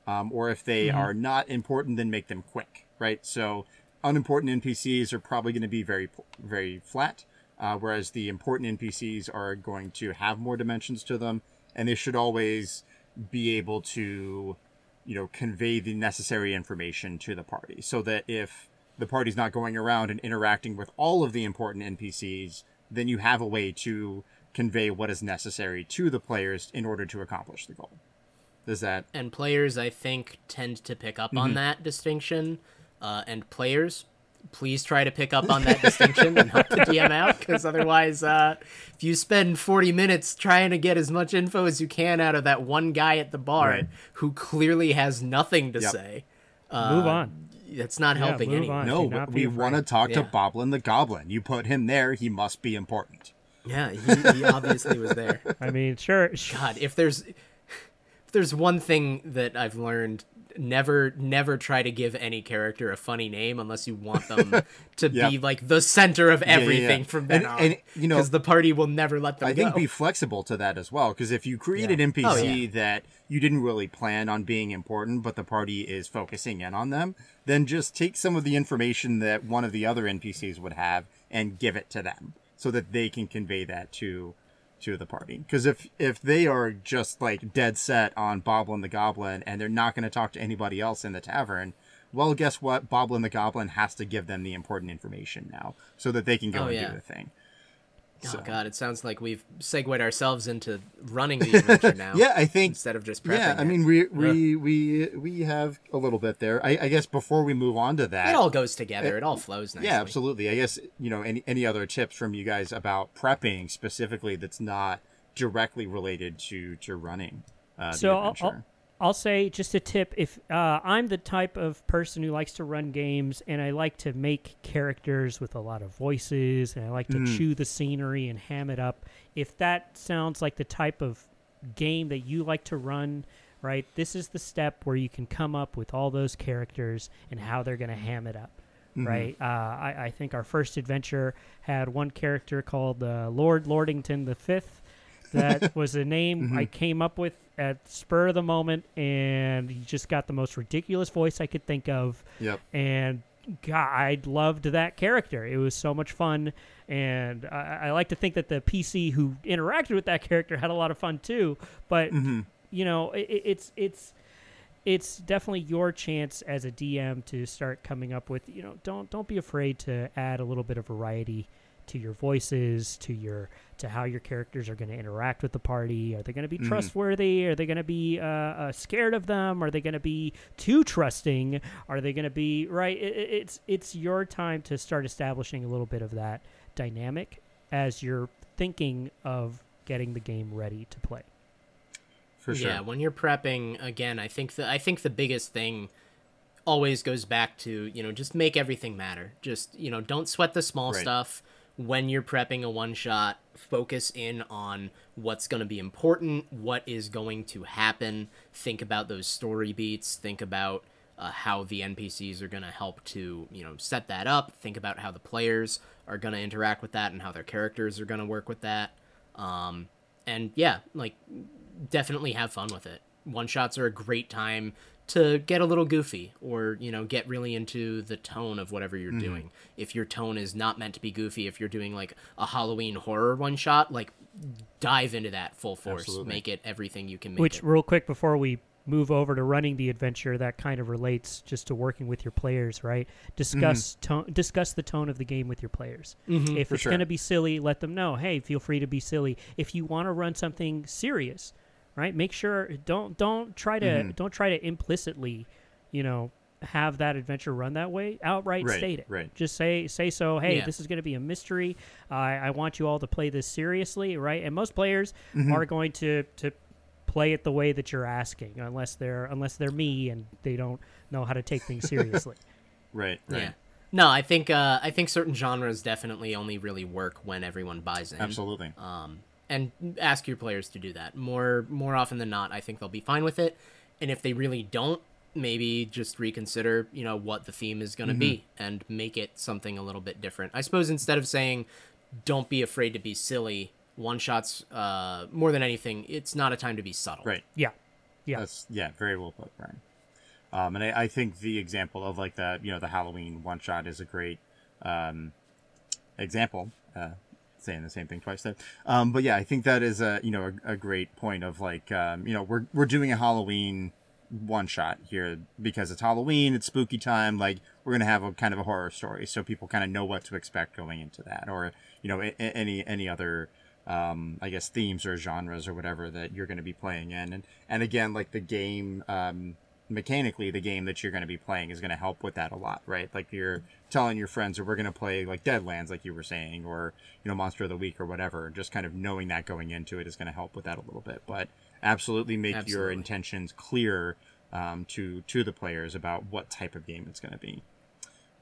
um, or if they are not important, then make them quick. Right. So unimportant NPCs are probably going to be very very flat, uh, whereas the important NPCs are going to have more dimensions to them, and they should always be able to you know convey the necessary information to the party so that if the party's not going around and interacting with all of the important npcs then you have a way to convey what is necessary to the players in order to accomplish the goal does that and players i think tend to pick up Mm-hmm. on that distinction uh, and players please try to pick up on that distinction and help the dm out because otherwise uh, if you spend 40 minutes trying to get as much info as you can out of that one guy at the bar Right. who clearly has nothing to Yep. say Move on. that's not Yeah, helping move anyone no do we want to afraid. talk to boblin the goblin you put him there he must be important yeah he, he obviously was there I mean, sure. sh- God, if there's if there's one thing that I've learned, never never try to give any character a funny name unless you want them to be like the center of yeah, everything yeah. from then And- on. and, you know, because the party will never let them I go. think be flexible to that as well. Because if you create an NPC Oh, yeah. that you didn't really plan on being important, but the party is focusing in on them, then just take some of the information that one of the other NPCs would have and give it to them, so that they can convey that to to the party. Because if if they are just like dead set on Boblin the Goblin and they're not going to talk to anybody else in the tavern. Well, guess what? Boblin the Goblin has to give them the important information now, so that they can go Oh, and yeah. do the thing. Oh so- God, it sounds like we've segued ourselves into running the adventure now. Yeah, I think instead of just prepping. Yeah, I it. mean we we we we have a little bit there. I, I guess before we move on to that, it all goes together. It all flows nicely. yeah, absolutely. I guess you know any any other tips from you guys about prepping specifically that's not directly related to to running uh, the so I'll, adventure. I'll, I'll say just a tip if uh, i'm the type of person who likes to run games and i like to make characters with a lot of voices and i like to chew the scenery and ham it up. If that sounds like the type of game that you like to run right this is the step where you can come up with all those characters and how they're going to ham it up right? Uh, I, I think our first adventure had one character called uh, lord lordington the fifth. That was a name I came up with at spur of the moment, and he just got the most ridiculous voice I could think of. Yep. And God, I loved that character. It was so much fun, and I, I like to think that the PC who interacted with that character had a lot of fun too. But mm-hmm. you know, it, it's it's it's definitely your chance as a DM to start coming up with you know don't don't be afraid to add a little bit of variety to your voices to your to how your characters are going to interact with the party are they going to be trustworthy are they going to be uh, uh, scared of them are they going to be too trusting are they going to be right it, it- it's it's your time to start establishing a little bit of that dynamic as you're thinking of getting the game ready to play For sure. Yeah, when you're prepping, again, I think the I think the biggest thing always goes back to you know just make everything matter. Just you know don't sweat the small Right. stuff. When you're prepping a one shot, focus in on what's going to be important, what is going to happen. Think about those story beats. Think about uh, how the NPCs are going to help to you know set that up. Think about how the players are going to interact with that and how their characters are going to work with that. Um, and yeah, like definitely have fun with it. One shots are a great time to get a little goofy or, you know, get really into the tone of whatever you're mm-hmm. doing. If your tone is not meant to be goofy, if you're doing like a Halloween horror one shot, like dive into that full force. Absolutely. Make it everything you can make Which, it. real quick, before we move over to running the adventure, that kind of relates just to working with your players, right? Discuss mm-hmm. tone, discuss the tone of the game with your players. Mm-hmm, if it's sure. going to be silly, let them know. Hey, feel free to be silly. If you want to run something serious, right? Make sure don't don't try to don't try to implicitly, you know, have that adventure run that way. Outright Right, state it. right. Just say say so. Hey, Yeah. this is going to be a mystery. I I want you all to play this seriously, right? And most players are going to to play it the way that you're asking, unless they're unless they're me and they don't know how to take things seriously. Right. Right. Yeah. No, I think uh, I think certain genres definitely only really work when everyone buys in. Absolutely. um, and ask your players to do that more more often than not i think they'll be fine with it and if they really don't maybe just reconsider you know what the theme is going to be and make it something a little bit different i suppose instead of saying don't be afraid to be silly one shots uh, more than anything it's not a time to be subtle right. yeah, yeah. That's yeah, very well put, Brian. Um, and I, I think the example of like the you know the Halloween one shot is a great um, example. Uh, saying the same thing twice there. Um, but yeah, I think that is a you know a, a great point of like um, you know we're we're doing a Halloween one shot here because it's Halloween, it's spooky time. Like we're gonna have a kind of a horror story, so people kind of know what to expect going into that, or you know a, a- any any other um, I guess themes or genres or whatever that you're going to be playing in, and and again like the game um, mechanically, the game that you're going to be playing is going to help with that a lot, right? Like you're telling your friends that we're going to play like Deadlands, like you were saying, or you know Monster of the Week or whatever. Just kind of knowing that going into it is going to help with that a little bit, but absolutely make your intentions clear um, to to the players about what type of game it's going to be.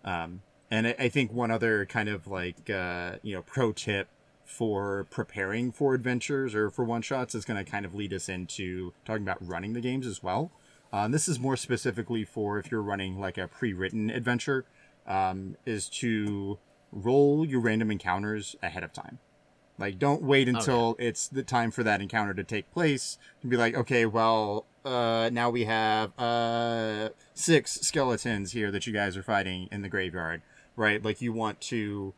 Um, and I, I think one other kind of like uh, you know pro tip for preparing for adventures or for one shots is going to kind of lead us into talking about running the games as well. Um, this is more specifically for if you're running like a pre-written adventure, um, is to roll your random encounters ahead of time. Like, don't wait until it's the time for that encounter to take place and be like, okay, well, uh, now we have uh, six skeletons here that you guys are fighting in the graveyard, right? Like, you want to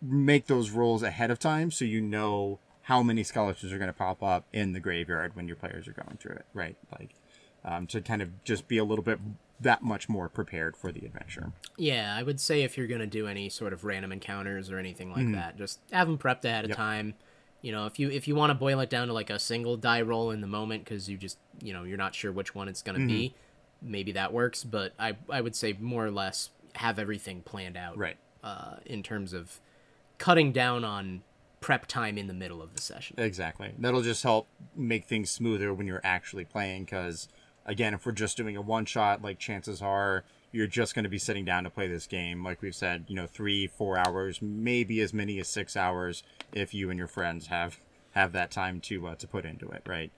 make those rolls ahead of time so you know how many skeletons are going to pop up in the graveyard when your players are going through it, right? Like, um, to kind of just be a little bit that much more prepared for the adventure. Yeah, I would say if you're gonna do any sort of random encounters or anything like that, just have them prepped ahead of Yep. time. You know, if you if you want to boil it down to like a single die roll in the moment because you just you know you're not sure which one it's gonna be, maybe that works. But I I would say more or less have everything planned out. Right. Uh, in terms of cutting down on prep time in the middle of the session. Exactly. That'll just help make things smoother when you're actually playing. Because again, if we're just doing a one shot, like chances are you're just going to be sitting down to play this game. Like we've said, you know, three, four hours, maybe as many as six hours, if you and your friends have have that time to uh, to put into it, right?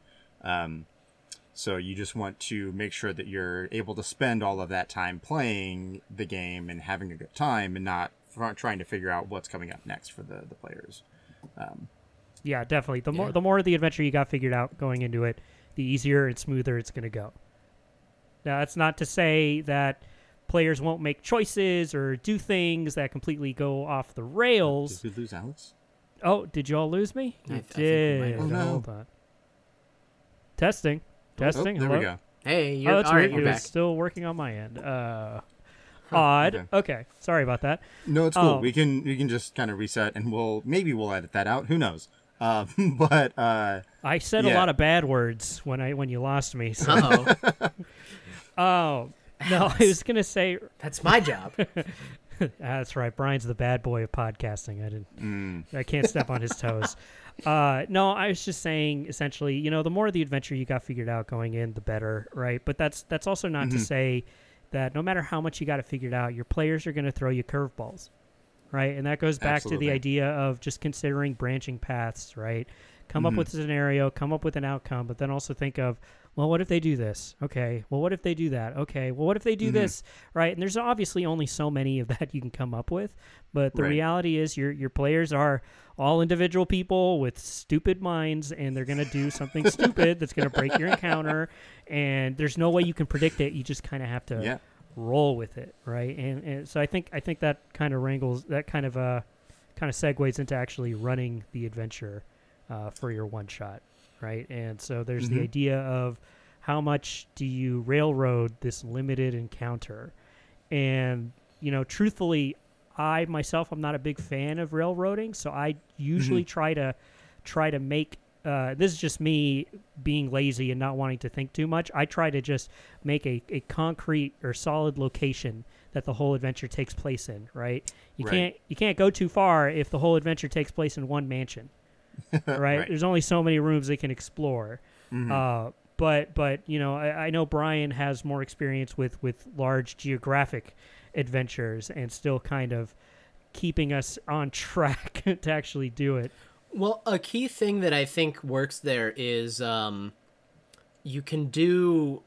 Um, so you just want to make sure that you're able to spend all of that time playing the game and having a good time, and not trying to figure out what's coming up next for the the players. Um, yeah, definitely. The more the more of the adventure you got figured out going into it, the easier and smoother it's going to go. Now, that's not to say that players won't make choices or do things that completely go off the rails. Did we lose Alex? Oh, did you all lose me? I- You I think we might did. have. Oh, no. Hold on. Testing. Testing. Oh, there Hello? we go. Hey, you're oh, that's all right. weird. You're it was back. still working on my end. Uh, odd. okay. Okay. Sorry about that. No, it's cool. Oh. We can we can just kind of reset, and we'll maybe we'll edit that out. Who knows? Uh, but uh, I said a lot of bad words when I when you lost me. So. Uh-oh. Oh no, I was gonna say That's my job. That's right. Brian's the bad boy of podcasting. I didn't. mm, I can't step on his toes. Uh, no, I was just saying. Essentially, you know, the more of the adventure you got figured out going in, the better, right? But that's that's also not to say that no matter how much you got it figured out, your players are going to throw you curveballs, right? And that goes back to the idea of just considering branching paths, right? Come up with a scenario, come up with an outcome, but then also think of, well, what if they do this? Okay. Well, what if they do that? Okay. Well, what if they do this? Right. And there's obviously only so many of that you can come up with, but the Right. reality is your your players are all individual people with stupid minds, and they're gonna do something stupid that's gonna break your encounter, and there's no way you can predict it. You just kind of have to yeah, roll with it, right? And, and so I think I think that kind of wrangles that kind of uh kind of segues into actually running the adventure uh, for your one shot, right? And so there's the Mhm. idea of how much do you railroad this limited encounter, and you know, truthfully, I myself I'm not a big fan of railroading, so I usually try to try to make uh, this is just me being lazy and not wanting to think too much. I try to just make a, a concrete or solid location that the whole adventure takes place in. Right? You Right. can't you can't go too far if the whole adventure takes place in one mansion. right? Right. There's only so many rooms they can explore. Uh, but but you know I, I know Brian has more experience with with large geographic adventures and still kind of keeping us on track to actually do it. Well, a key thing that I think works there is um, you can do.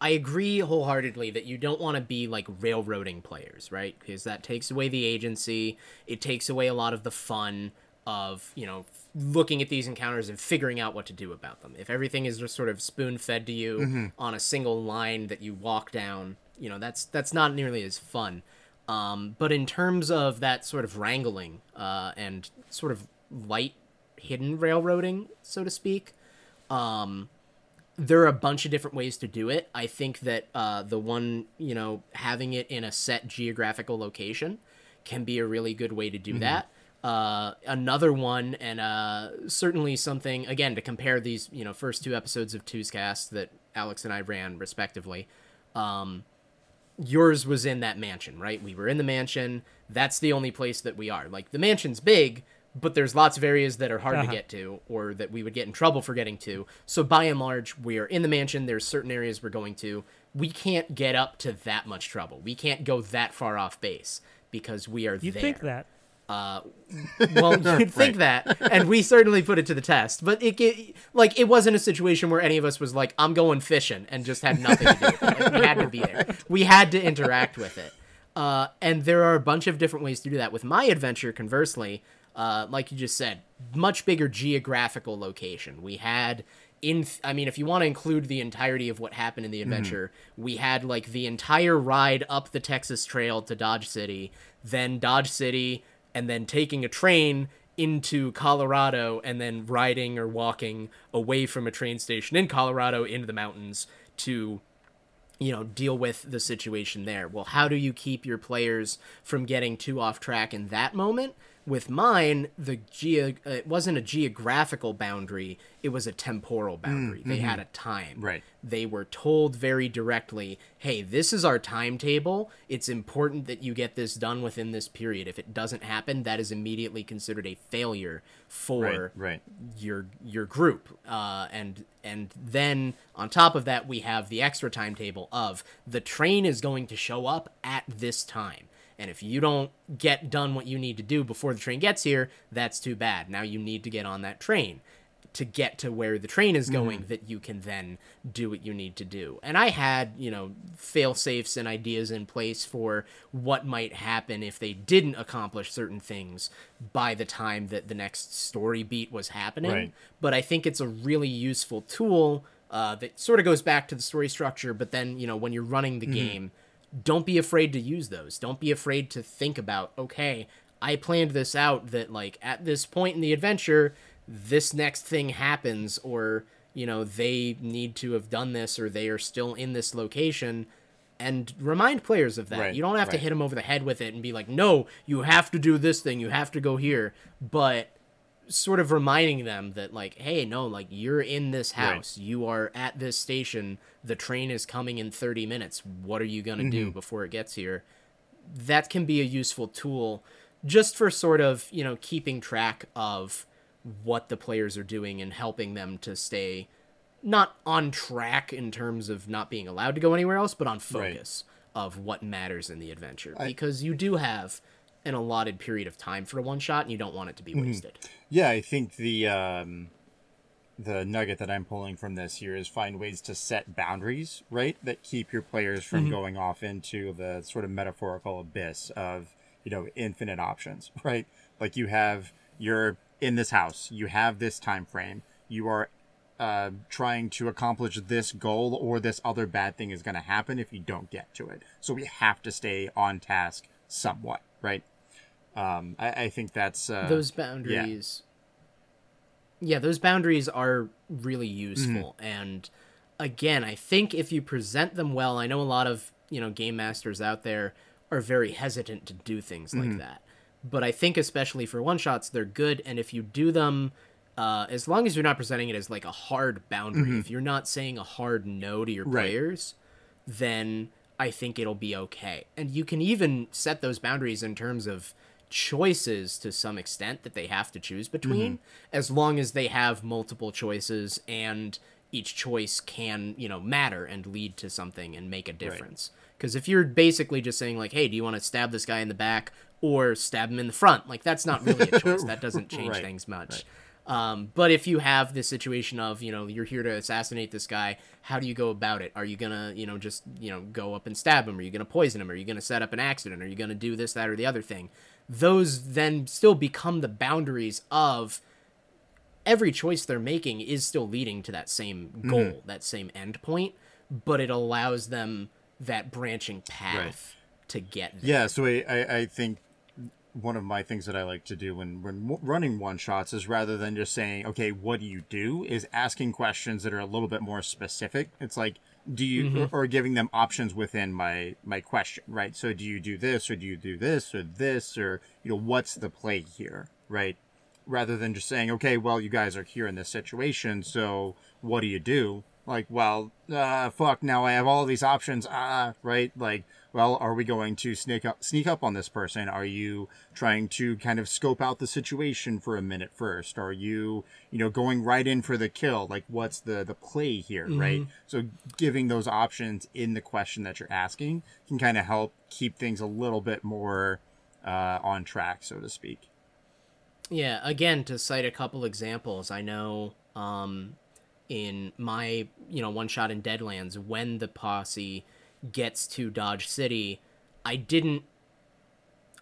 I agree wholeheartedly that you don't want to be like railroading players, right? Because that takes away the agency. It takes away a lot of the fun of, you know, looking at these encounters and figuring out what to do about them. If everything is just sort of spoon fed to you on a single line that you walk down, you know, that's that's not nearly as fun. Um, but in terms of that sort of wrangling uh, and sort of light hidden railroading, so to speak, um, there are a bunch of different ways to do it. I think that uh, the one, you know, having it in a set geographical location can be a really good way to do that. Uh, another one, and uh, certainly something again to compare these, you know, first two episodes of Two's Cast that Alex and I ran respectively. Um, yours was in that mansion, right? We were in the mansion. That's the only place that we are. Like the mansion's big, but there's lots of areas that are hard Uh-huh. to get to or that we would get in trouble for getting to. So by and large, we're in the mansion. There's certain areas we're going to. We can't get up to that much trouble. We can't go that far off base because we are You think that? Well, you'd think that, and we certainly put it to the test. But it, it, like, it wasn't a situation where any of us was like, "I'm going fishing," and just had nothing to do with it. We had to be there. We had to interact with it. Uh, and there are a bunch of different ways to do that. With my adventure, conversely, uh, like you just said, much bigger geographical location. We had in I mean if you want to include the entirety of what happened in the adventure, we had like the entire ride up the Texas Trail to Dodge City, then Dodge City and then taking a train into Colorado and then riding or walking away from a train station in Colorado into the mountains to you know deal with the situation there. Well how do you keep your players from getting too off track in that moment with mine the geo uh, it wasn't a geographical boundary it was a temporal boundary. They had a time. Right. they were told very directly hey this is our timetable. It's important that you get this done within this period. If it doesn't happen that is immediately considered a failure for Right, right. your your group. Uh, and and then on top of that we have the extra timetable of the train is going to show up at this time and if you don't get done what you need to do before the train gets here that's too bad now you need to get on that train to get to where the train is going that you can then do what you need to do. And I had, you know, fail safes and ideas in place for what might happen if they didn't accomplish certain things by the time that the next story beat was happening. Right. But I think it's a really useful tool uh, that sort of goes back to the story structure. But then, you know, when you're running the game, don't be afraid to use those. Don't be afraid to think about, okay, I planned this out that, like, at this point in the adventure, this next thing happens, or, you know, they need to have done this, or they are still in this location. And remind players of that. Right, you don't have to hit them over the head with it and be like, no, you have to do this thing, you have to go here. But sort of reminding them that like hey no like you're in this house. You are at this station. The train is coming in 30 minutes. What are you going to do mm-hmm. before it gets here? That can be a useful tool just for sort of you know keeping track of what the players are doing and helping them to stay not on track in terms of not being allowed to go anywhere else but on focus of what matters in the adventure. Because you do have an allotted period of time for a one shot and you don't want it to be wasted Yeah, I think the um, the nugget that I'm pulling from this here is find ways to set boundaries, right, that keep your players from going off into the sort of metaphorical abyss of you know infinite options, right? Like you have you're in this house, you have this time frame, you are uh, trying to accomplish this goal, or this other bad thing is going to happen if you don't get to it. So we have to stay on task somewhat, right? Um, I, I think that's uh, those boundaries. Yeah. those boundaries are really useful. And again i think if you present them well i know a lot of you know game masters out there are very hesitant to do things like that. But i think especially for one shots they're good. And if you do them uh, as long as you're not presenting it as like a hard boundary if you're not saying a hard no to your Right. players then I think it'll be okay. And you can even set those boundaries in terms of choices to some extent that they have to choose between, as long as they have multiple choices and each choice can, you know, matter and lead to something and make a difference. Because if you're basically just saying, like, hey, do you want to stab this guy in the back or stab him in the front? Like, that's not really a choice. that doesn't change Right, things much. Um, but if you have this situation of, you know, you're here to assassinate this guy, how do you go about it? Are you gonna, you know, just, you know, go up and stab him? Are you gonna poison him? Are you gonna set up an accident? Are you gonna do this, that, or the other thing? Those then still become the boundaries of every choice they're making is still leading to that same mm-hmm. goal, that same end point, but it allows them that branching path to get there. Yeah, so I, I, I think one of my things that I like to do when, when running one shots is rather than just saying, okay, what do you do, is asking questions that are a little bit more specific. It's like, do you, or, or giving them options within my, my question, right? So do you do this, or do you do this, or this, or, you know, what's the play here, right? Rather than just saying, okay, well, you guys are here in this situation, so what do you do? Like, well, uh, fuck, now I have all these options, ah, right? Like, well, are we going to sneak up, sneak up on this person? Are you trying to kind of scope out the situation for a minute first? Are you, you know, going right in for the kill? Like, what's the the play here, right? So, giving those options in the question that you're asking can kind of help keep things a little bit more uh, on track, so to speak. Yeah, again, to cite a couple examples, I know um, in my, you know, one shot in Deadlands, when the posse gets to Dodge City, I didn't.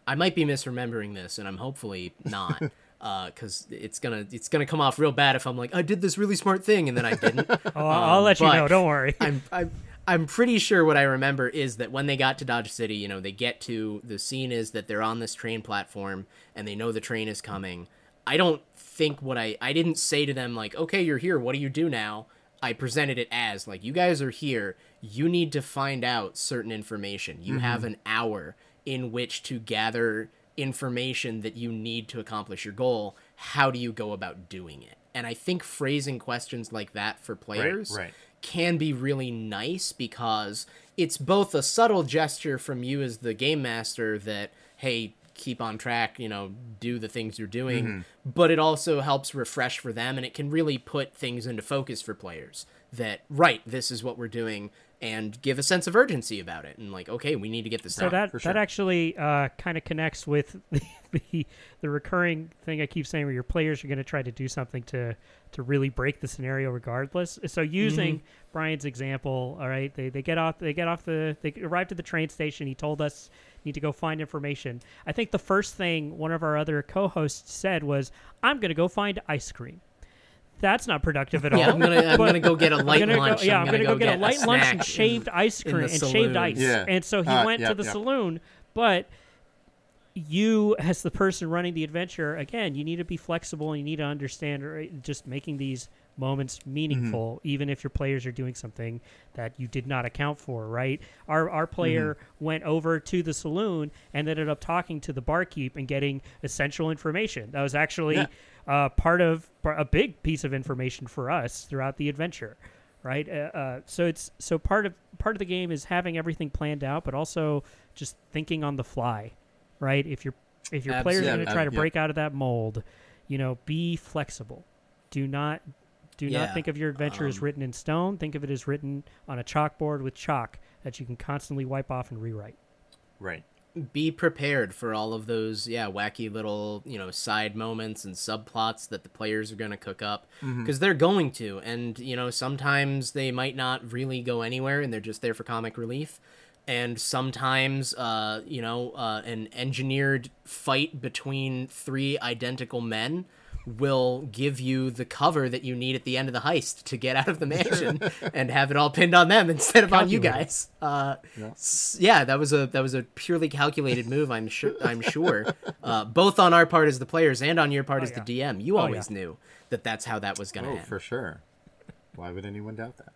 I might be misremembering this, and I'm hopefully not, because it's gonna it's gonna come off real bad if I'm like I did this really smart thing and then I didn't. Oh, I'll Um, let you know. Don't worry. I'm, I'm I'm pretty sure what I remember is that when they got to Dodge City, you know, they get to the scene is that they're on this train platform and they know the train is coming. I don't think what I I didn't say to them like, "Okay, you're here. What do you do now?" I presented it as like, "You guys are here. You need to find out certain information. You have mm-hmm. an hour in which to gather information that you need to accomplish your goal. How do you go about doing it?" And I think phrasing questions like that for players right. can be really nice because it's both a subtle gesture from you as the game master that hey keep on track you know do the things you're doing mm-hmm. but it also helps refresh for them and it can really put things into focus for players that right this is what we're doing and give a sense of urgency about it and like okay we need to get this done. So done that that actually uh, kind of connects with the the recurring thing I keep saying where your players are going to try to do something to to really break the scenario regardless. So using Mm-hmm. Brian's example, all right, they, they get off they get off the they arrived at the train station. He told us need to go find information. I think the first thing one of our other co-hosts said was, "I'm going to go find ice cream." That's not productive at all. Yeah, I'm gonna I'm gonna go get a I'm light gonna lunch. Go, yeah, I'm gonna, go, get, a light lunch and shaved ice cream the and shaved ice. Yeah. And so he Uh, went to the yep. saloon, but you as the person running the adventure again you need to be flexible and you need to understand right, just making these moments meaningful even if your players are doing something that you did not account for right? Our our player went over to the saloon and ended up talking to the barkeep and getting essential information. That was actually Yeah. uh, part of a big piece of information for us throughout the adventure right? Uh, uh, so it's so part of part of the game is having everything planned out but also just thinking on the fly right? If your if your players are going to try to break out of that mold you know be flexible. Do not do Yeah, not think of your adventure as um, written in stone. Think of it as written on a chalkboard with chalk that you can constantly wipe off and rewrite. Right. be prepared for all of those yeah wacky little you know side moments and subplots that the players are going to cook up. Because they're going to and you know sometimes they might not really go anywhere and they're just there for comic relief. And sometimes uh you know uh, an engineered fight between three identical men will give you the cover that you need at the end of the heist to get out of the mansion and have it all pinned on them instead of on you guys uh s- yeah that was a that was a purely calculated move i'm sure i'm sure uh both on our part as the players and on your part as yeah. the dm you Oh, always yeah. knew that that's how that was gonna Oh, end for sure. Why would anyone doubt that?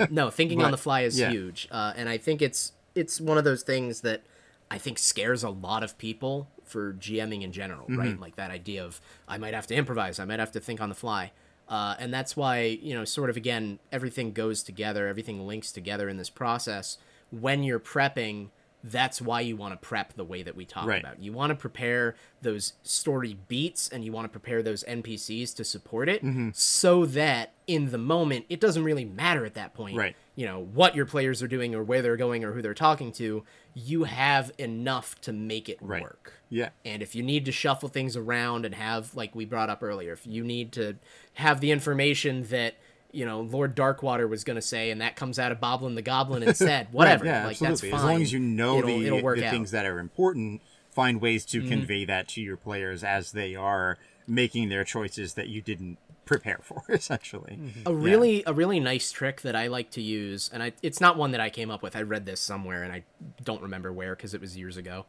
um, no, thinking on the fly is yeah. huge, uh, and I think it's it's one of those things that I think scares a lot of people for GMing in general, Mm-hmm. right? Like that idea of I might have to improvise, I might have to think on the fly, uh, and that's why you know, sort of again, everything goes together, everything links together in this process. When you're prepping, that's why you want to prep the way that we talk Right. about. You want to prepare those story beats and you want to prepare those NPCs to support it Mm-hmm. so that in the moment it doesn't really matter at that point Right. you know what your players are doing or where they're going or who they're talking to you have enough to make it Right. work Yeah. and if you need to shuffle things around and have like we brought up earlier if you need to have the information that you know lord darkwater was going to say and that comes out of boblin the goblin instead whatever Right, yeah, like absolutely. that's fine As long as you know it'll, the, it'll work the. Mm-hmm. things that are important, find ways to convey that to your players as they are making their choices that you didn't prepare for, essentially. a really a really nice trick that I like to use, and I, it's not one that I came up with. I read this somewhere, and I don't remember where because it was years ago.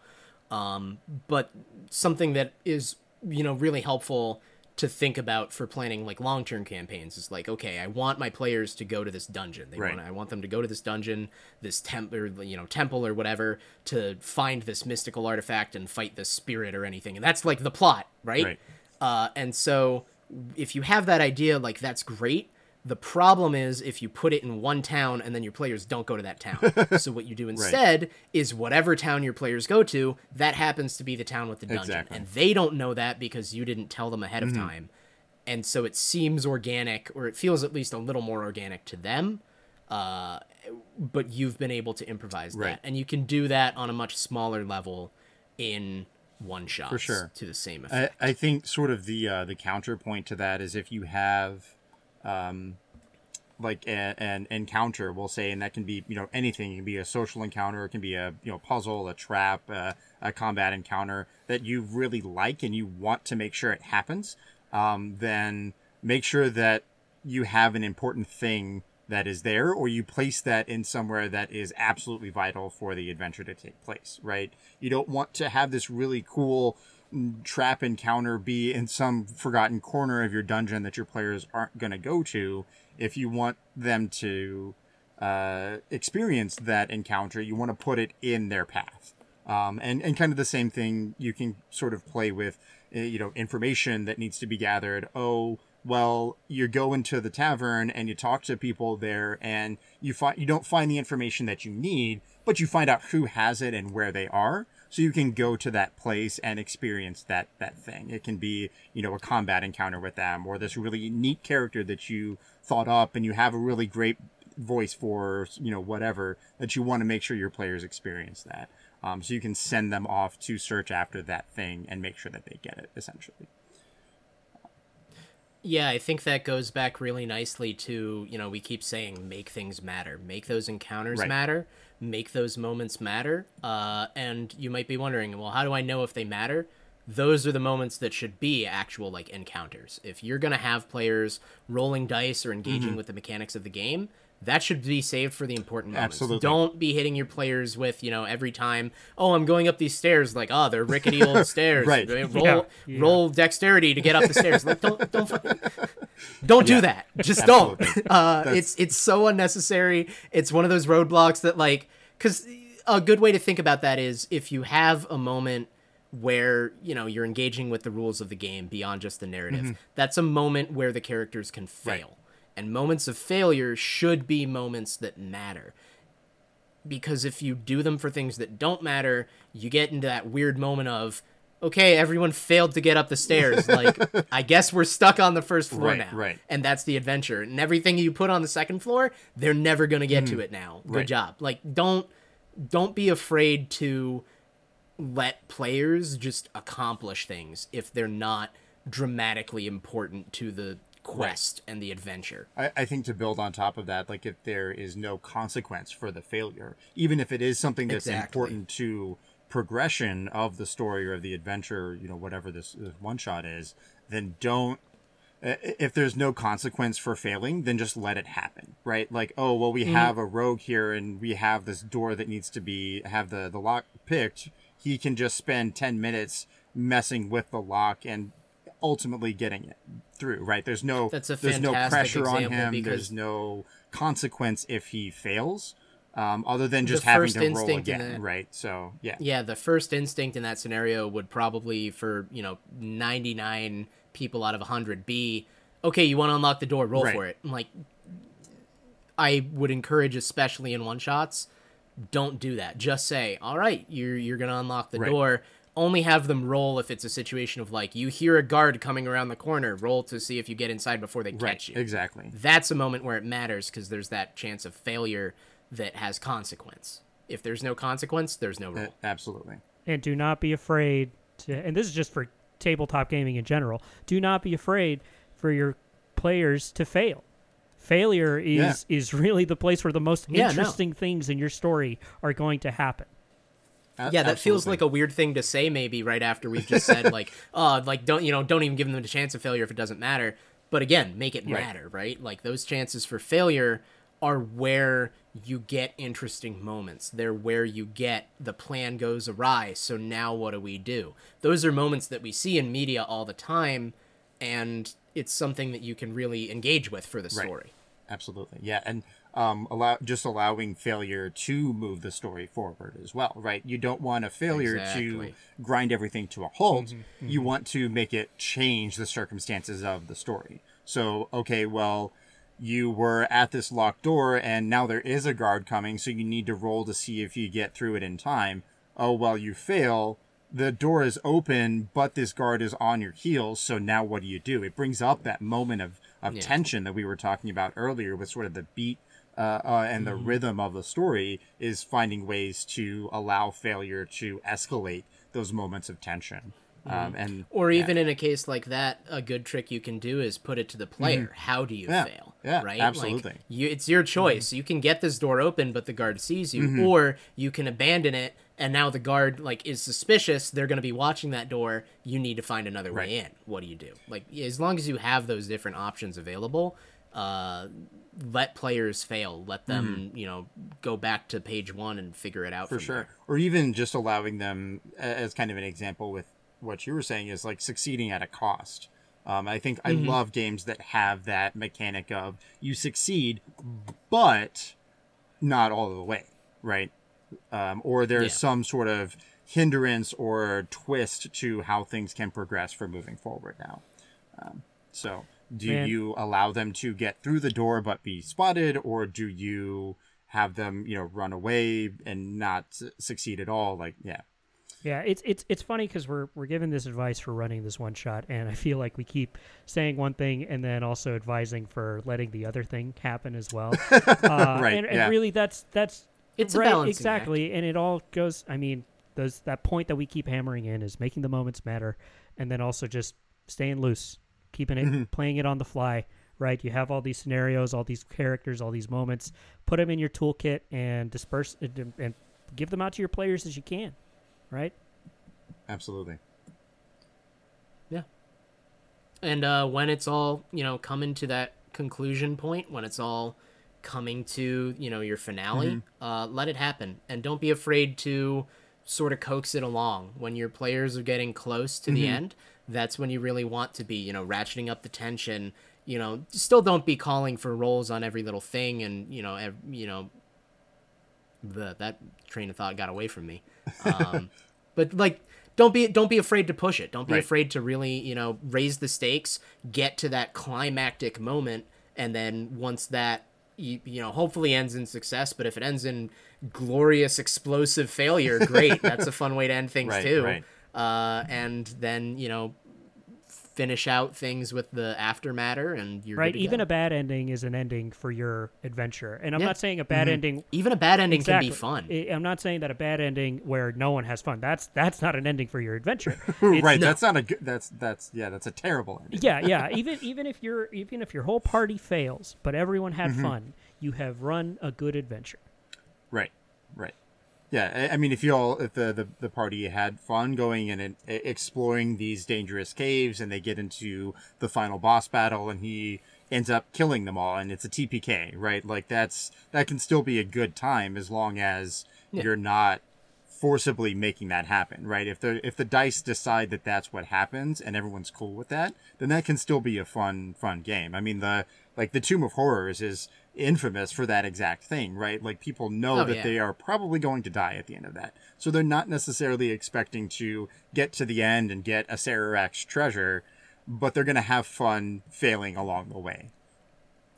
Um, but something that is you know really helpful to think about for planning like long term campaigns is like, okay, I want my players to go to this dungeon. They Right. want I want them to go to this dungeon, this temple, or you know temple or whatever, to find this mystical artifact and fight this spirit or anything. And that's like the plot, right? Right. Uh, and so if you have that idea, like that's great. The problem is if you put it in one town and then your players don't go to that town. so what you do instead is whatever town your players go to, that happens to be the town with the dungeon. Exactly. And they don't know that because you didn't tell them ahead of time. And so it seems organic, or it feels at least a little more organic to them. Uh, but you've been able to improvise Right. that, and you can do that on a much smaller level in one shot for sure. to the same I, effect. I think sort of the uh, the counterpoint to that is if you have um, like a, an encounter, we'll say, and that can be you know anything. It can be a social encounter, it can be a you know puzzle, a trap, uh, a combat encounter that you really like and you want to make sure it happens. Um, then make sure that you have an important thing that is there, or you place that in somewhere that is absolutely vital for the adventure to take place. Right? You don't want to have this really cool trap encounter be in some forgotten corner of your dungeon that your players aren't going to go to if you want them to uh, experience that encounter? You want to put it in their path. Um, and, and kind of the same thing you can sort of play with uh, you know information that needs to be gathered. Oh well you go into the tavern and you talk to people there and you find you don't find the information that you need but you find out who has it and where they are so you can go to that place and experience that that thing it can be you know a combat encounter with them or this really neat character that you thought up and you have a really great voice for you know whatever that you want to make sure your players experience that Um, so you can send them off to search after that thing and make sure that they get it, essentially. Yeah, I think that goes back really nicely to, you know, we keep saying make things matter, make those encounters Right. matter, make those moments matter. Uh, and you might be wondering, well, how do I know if they matter? Those are the moments that should be actual like encounters. If you're going to have players rolling dice or engaging Mm-hmm. with the mechanics of the game, that should be saved for the important moments. Absolutely. Don't be hitting your players with, you know, every time, oh, I'm going up these stairs, like, oh, they're rickety old stairs. Right. Roll, Yeah, yeah. roll dexterity to get up the stairs. Like, don't, don't, fucking- don't do Yeah. that. Just don't. Uh, it's it's so unnecessary. It's one of those roadblocks that like because a good way to think about that is if you have a moment where you know you're engaging with the rules of the game beyond just the narrative. That's a moment where the characters can fail. Mm-hmm. Right. And moments of failure should be moments that matter because if you do them for things that don't matter, you get into that weird moment of, okay, everyone failed to get up the stairs. Like, I guess we're stuck on the first floor Right, now. right. And that's the adventure. And everything you put on the second floor, they're never gonna get to hmm. it now. Good. Right. job. Like, don't don't be afraid to let players just accomplish things if they're not dramatically important to the quest and the adventure. I, I think to build on top of that, like if there is no consequence for the failure, even if it is something that's Exactly. important to progression of the story or of the adventure, you know, whatever this, this one shot is, then don't. If there's no consequence for failing, then just let it happen, right? Like, oh well, we mm-hmm. have a rogue here, and we have this door that needs to be have the the lock picked. He can just spend ten minutes messing with the lock and ultimately getting it through, right? There's no That's a there's no pressure on him. because- There's no consequence if he fails, um, other than just having to roll again, that- right? So yeah, Yeah, the first instinct in that scenario would probably, for you know, ninety nine people out of hundred, be okay. You want to unlock the door, roll Right. for it. I'm Like, I would encourage, especially in one shots, don't do that. Just say, all right, you're you're gonna unlock the Right. door. Only have them roll if it's a situation of like you hear a guard coming around the corner. Roll to see if you get inside before they right, catch you. exactly. That's a moment where it matters because there's that chance of failure that has consequence. If there's no consequence, there's no Uh, roll. absolutely. and do not be afraid to and this is just for tabletop gaming in general do not be afraid for your players to fail failure is is really the place where the most Yeah, no. interesting things in your story are going to happen A- Yeah, that feels like a weird thing to say maybe right after we've just said like, oh, like don't you know, don't even give them the chance of failure if it doesn't matter. But again, make it matter, right? Like those chances for failure are where you get interesting moments. They're where you get the plan goes awry. So now what do we do? Those are moments that we see in media all the time and it's something that you can really engage with for the Right. story. Absolutely, yeah, and um, allow just allowing failure to move the story forward as well, right? You don't want a failure Exactly. to grind everything to a halt. You want to make it change the circumstances of the story. So, okay, well, you were at this locked door, and now there is a guard coming, so you need to roll to see if you get through it in time. Oh well, you fail. The door is open, but this guard is on your heels. So now what do you do? It brings up that moment of, of Yeah. tension that we were talking about earlier with sort of the beat uh, uh, and the rhythm of the story is finding ways to allow failure to escalate those moments of tension. Um, and Or yeah. even in a case like that, a good trick you can do is put it to the player. How do you Yeah, fail? yeah, right. absolutely. Like, you, it's your choice. You can get this door open, but the guard sees you, or you can abandon it, and now the guard like is suspicious. They're going to be watching that door. You need to find another way in. What do you do? Like as long as you have those different options available. Uh, let players fail. Let them, you know, go back to page one and figure it out for sure there. or even just allowing them as kind of an example with what you were saying is like succeeding at a cost um, i think Mm-hmm. i love games that have that mechanic of you succeed but not all the way right um, or there's Yeah. some sort of hindrance or twist to how things can progress for moving forward now um, so do Man. you allow them to get through the door but be spotted or do you have them you know run away and not succeed at all like yeah Yeah, it's it's it's funny because we're we're given this advice for running this one shot, and I feel like we keep saying one thing and then also advising for letting the other thing happen as well. Uh, Right, And, and yeah. really, that's that's It's a right, balancing exactly, and it all goes. I mean, those that point that we keep hammering in is making the moments matter, and then also just staying loose, keeping it, playing it on the fly. Right, you have all these scenarios, all these characters, all these moments. Put them in your toolkit and disperse and, and give them out to your players as you can. Right. Absolutely. Yeah. And uh, when it's all, you know, coming to that conclusion point, when it's all coming to, you know, your finale, uh, let it happen. And don't be afraid to sort of coax it along. When your players are getting close to the end, that's when you really want to be, you know, ratcheting up the tension. You know, still don't be calling for rolls on every little thing and, you know, ev- you know, the, that train of thought got away from me. Um, but like, don't be don't be afraid to push it. Don't be Right. afraid to really you know raise the stakes, get to that climactic moment, and then once that you, you know hopefully ends in success. But if it ends in glorious explosive failure, great. That's a fun way to end things Right, too. right. Uh, and then you know finish out things with the aftermatter, and you're Right. good to Even go. a bad ending is an ending for your adventure, and I'm Yeah. not saying a bad ending even a bad ending exactly. can be fun. I- I'm not saying that a bad ending where no one has fun. That's that's not an ending for your adventure. It's- right. That's not a good. That's that's yeah. That's a terrible ending. yeah, yeah. Even even if your even if your whole party fails, but everyone had Mm-hmm. fun, you have run a good adventure. Right. Right. Yeah. I, mean, if you all, if the, the the party had fun going in and exploring these dangerous caves, and they get into the final boss battle, and he ends up killing them all, and it's a TPK, right? Like that's that can still be a good time as long as you're not forcibly making that happen, right? If the if the dice decide that that's what happens and everyone's cool with that, then that can still be a fun fun game. I mean, the like the Tomb of Horrors is infamous for that exact thing, right? Like people know Oh, that yeah. they are probably going to die at the end of that. So they're not necessarily expecting to get to the end and get a Sararex treasure, but they're going to have fun failing along the way.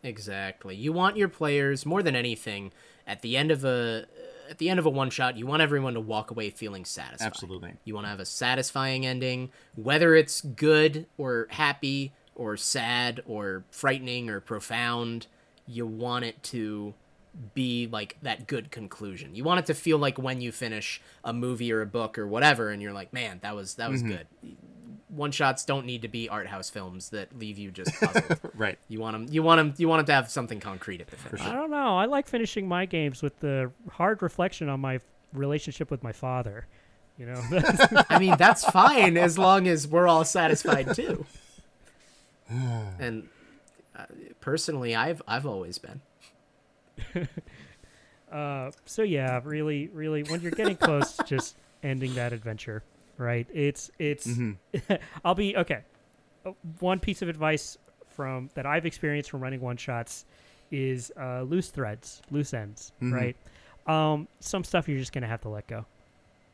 Exactly. You want your players more than anything at the end of a at the end of a one shot, you want everyone to walk away feeling satisfied. Absolutely. You want to have a satisfying ending, whether it's good or happy or sad or frightening or profound. You want it to be like that good conclusion. You want it to feel like when you finish a movie or a book or whatever and you're like, "Man, that was that was mm-hmm. good." One shots don't need to be art house films that leave you just puzzled. Right. You want them. You want them. You want 'em to have something concrete at the finish. I don't know. I like finishing my games with the hard reflection on my relationship with my father. You know, I mean, that's fine as long as we're all satisfied too. and uh, personally, I've I've always been. so yeah, really, really, when you're getting close, just ending that adventure, right? It's it's. I'll be okay. Uh, One piece of advice from that I've experienced from running one shots is uh, loose threads, loose ends, right? Um, some stuff you're just gonna have to let go.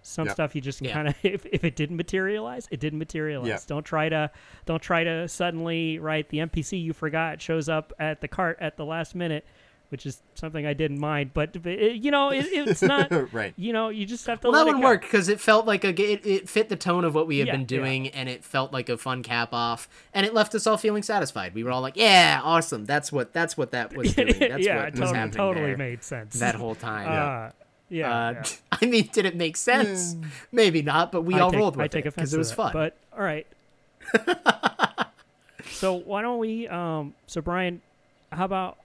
Some Yep. stuff you just Yeah. kind of if, if it didn't materialize, it didn't materialize. Yeah. Don't try to don't try to suddenly right the NPC you forgot shows up at the cart at the last minute, which is something I didn't mind. But, but it, you know, it, it's not Right. You know, you just have to. Well, let that it one go. worked because it felt like a it, it fit the tone of what we had Yeah, been yeah. doing, and it felt like a fun cap off, and it left us all feeling satisfied. We were all like, "Yeah, awesome! That's what that's what that was doing. That's yeah, what it was totally, happening totally there made sense. that whole time." Uh, yeah, Uh, yeah. I mean, did it make sense? Maybe not, but we I all take, rolled with I take it because it was to fun. that, But all right. so why don't we? Um, so Brian, how about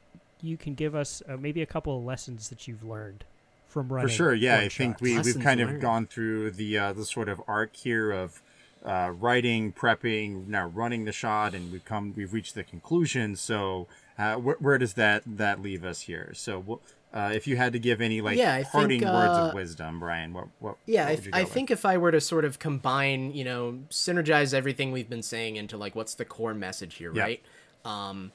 you can give us uh, maybe a couple of lessons that you've learned from running. For sure, yeah. I think shots? we, we've Lessons kind of gone through the uh, the sort of arc here of uh, writing, prepping, now running the shot, and we've come we've reached the conclusion. So uh, where, where does that that leave us here? So wh- uh, if you had to give any like Yeah, I think, parting words uh, of wisdom, Brian, what what Yeah, what I, would you I with? think if I were to sort of combine, you know, synergize everything we've been saying into like what's the core message here, Yeah. right? Um,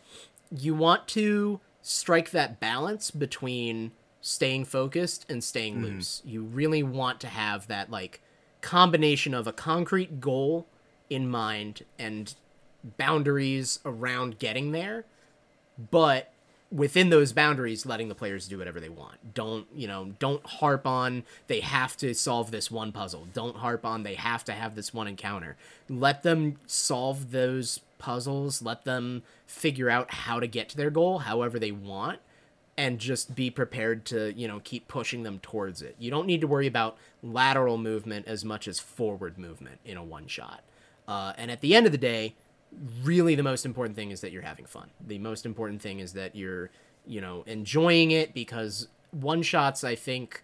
you want to strike that balance between staying focused and staying Mm-hmm. loose. You really want to have that like combination of a concrete goal in mind and boundaries around getting there, but within those boundaries letting the players do whatever they want don't you know don't harp on they have to solve this one puzzle don't harp on they have to have this one encounter let them solve those puzzles let them figure out how to get to their goal however they want and just be prepared to you know keep pushing them towards it. You don't need to worry about lateral movement as much as forward movement in a one shot. Uh, and at the end of the day, really the most important thing is that you're having fun. The most important thing is that you're you know enjoying it because one shots I think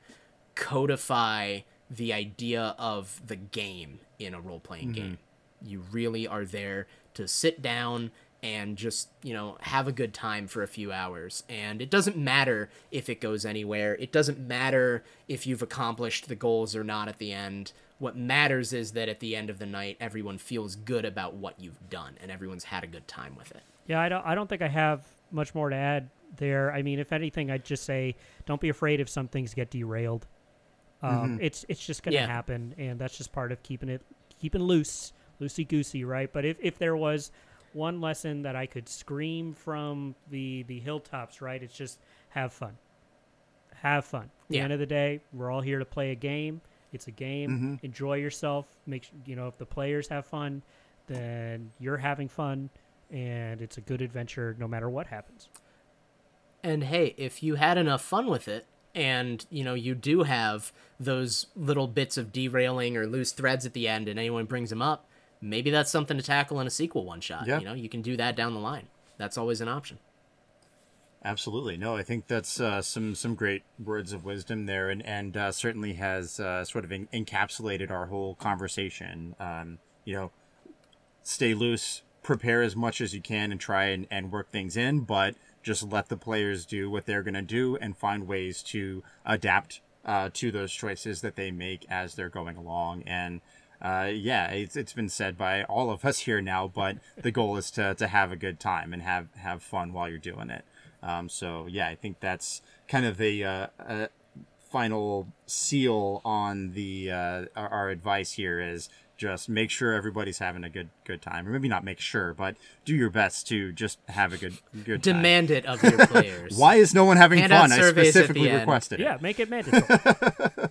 codify the idea of the game in a role playing mm-hmm. game. You really are there to sit down and just, you know, have a good time for a few hours. And it doesn't matter if it goes anywhere. It doesn't matter if you've accomplished the goals or not at the end. What matters is that at the end of the night everyone feels good about what you've done and everyone's had a good time with it. Yeah, I don't. I don't think I have much more to add there. I mean, if anything, I'd just say don't be afraid if some things get derailed. Um, It's it's just going to Yeah. happen, and that's just part of keeping it keeping loose, loosey goosey, right? But if if there was one lesson that I could scream from the the hilltops, right? It's just have fun. Have fun. At the Yeah. end of the day, we're all here to play a game. It's a game. Mm-hmm. Enjoy yourself. Make you know if the players have fun, then you're having fun, and it's a good adventure no matter what happens. And hey, if you had enough fun with it, and you know you do have those little bits of derailing or loose threads at the end, and anyone brings them up, maybe that's something to tackle in a sequel one shot. Yeah. You know, you can do that down the line. That's always an option. Absolutely. No, I think that's uh, some some great words of wisdom there, and and uh, certainly has uh, sort of en- encapsulated our whole conversation. Um, you know, stay loose, prepare as much as you can, and try and, and work things in, but just let the players do what they're going to do and find ways to adapt uh, to those choices that they make as they're going along. And uh, yeah, it's, it's been said by all of us here now, but the goal is to, to have a good time and have, have fun while you're doing it. Um, so yeah, I think that's kind of a, uh, a final seal on the uh, our, our advice here is just make sure everybody's having a good good time, or maybe not make sure, but do your best to just have a good good time. Demand it of your players. Why is no one having Hand fun? I surveys at the specifically end. requested it. Yeah, make it mandatory.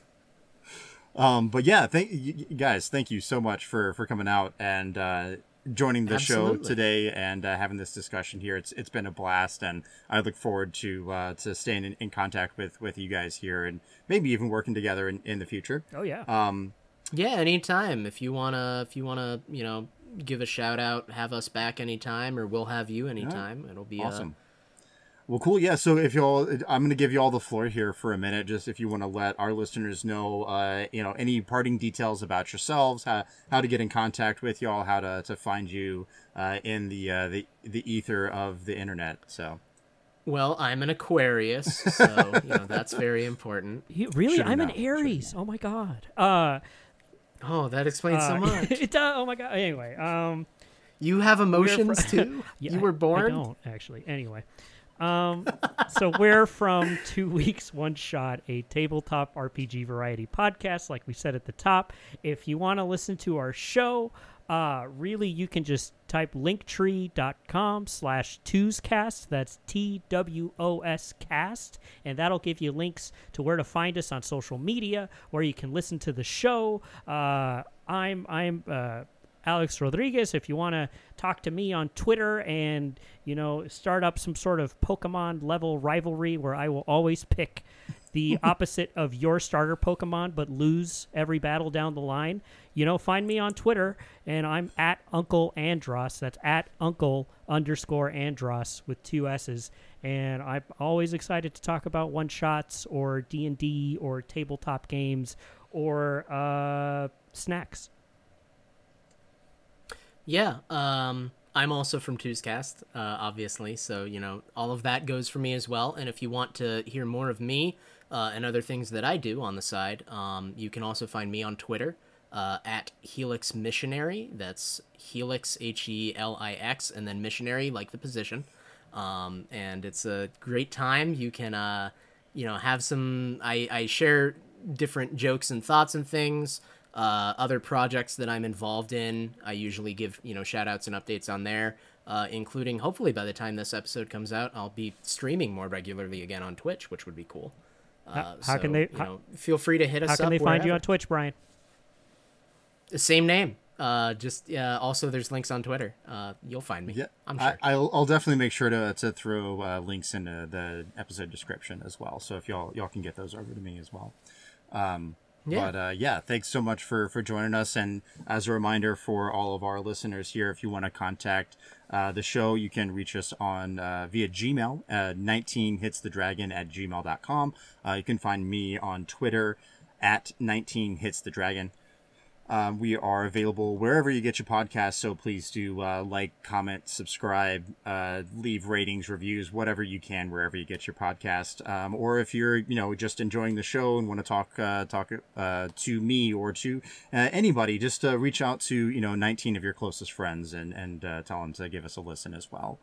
Um, but yeah, thank you guys. Thank you so much for for coming out and uh, joining the show today and uh, having this discussion here. It's it's been a blast, and I look forward to uh, to staying in, in contact with with you guys here and maybe even working together in, in the future. oh yeah. Um, Yeah, anytime. If you wanna, if you wanna, you know, give a shout out, have us back anytime, or we'll have you anytime. It'll be awesome. Well, cool. Yeah. So if y'all, I'm going to give you all the floor here for a minute, just if you want to let our listeners know, uh, you know, any parting details about yourselves, how, how to get in contact with y'all, how to, to find you uh, in the, uh, the the ether of the internet. So Well, I'm an Aquarius, so you know that's very important. You- really, should've I'm an known, should've Aries. Oh my god. Uh, Oh, that explains uh, so much. it does. Oh my god. Anyway, um, You have emotions fr- too. yeah, you were born. I don't actually. Anyway, um, so we're from Two Weeks One Shot, a tabletop RPG variety podcast. Like we said at the top, if you want to listen to our show, uh, really you can just type linktree.com slash twoscast. That's T W O S cast, and that'll give you links to where to find us on social media, where you can listen to the show. Uh, I'm I'm uh, Alex Rodriguez. If you want to talk to me on Twitter and you know start up some sort of Pokemon level rivalry where I will always pick the opposite of your starter Pokemon but lose every battle down the line, you know, find me on Twitter and I'm at Uncle Andros. That's at Uncle underscore Andros with two S's. And I'm always excited to talk about one shots or D and D or tabletop games or uh, snacks. Yeah, um, I'm also from Twoscast, uh, obviously, so you know all of that goes for me as well. And if you want to hear more of me uh, and other things that I do on the side, um, you can also find me on Twitter uh, at Helix Missionary. That's Helix H E L I X, and then missionary like the position. Um, and it's a great time. You can, uh, you know, have some. I, I share different jokes and thoughts and things uh, other projects that I'm involved in. I usually give you know shout outs and updates on there, uh, including hopefully by the time this episode comes out, I'll be streaming more regularly again on Twitch, which would be cool. Uh, How- how can they- You how- feel free to hit us How can up. they find you on Twitch, Brian? The same name, Uh, just uh, also there's links on Twitter. Uh, you'll find me. Yeah, I'm sure. I, will I'll definitely make sure to to throw uh, links into the episode description as well. So if y'all y'all can get those over to me as well. Um, Yeah. But uh, yeah, thanks so much for for joining us. And as a reminder for all of our listeners here, if you want to contact uh, the show, you can reach us on uh, via Gmail, uh, 19 hits the dragon at gmail.com. Uh, you can find me on Twitter at 19 hits the dragon. Um, we are available wherever you get your podcast, so please do uh, like, comment, subscribe, uh, leave ratings, reviews, whatever you can wherever you get your podcast. Um, or if you're, you know, just enjoying the show and want to talk uh, talk uh, to me or to uh, anybody, just uh, reach out to you know 19 of your closest friends and and tell them to give us a listen as well.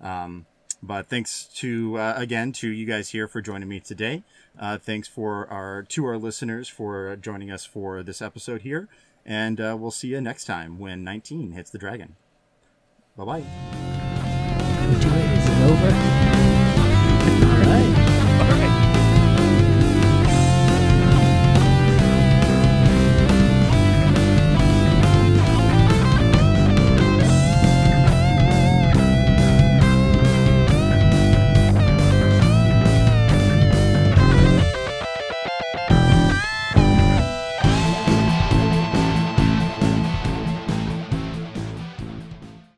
Um, but thanks to uh, again to you guys here for joining me today. Uh, thanks for our to our listeners for joining us for this episode here, and uh, we'll see you next time when 19 hits the dragon. Bye bye. Is it over? All right.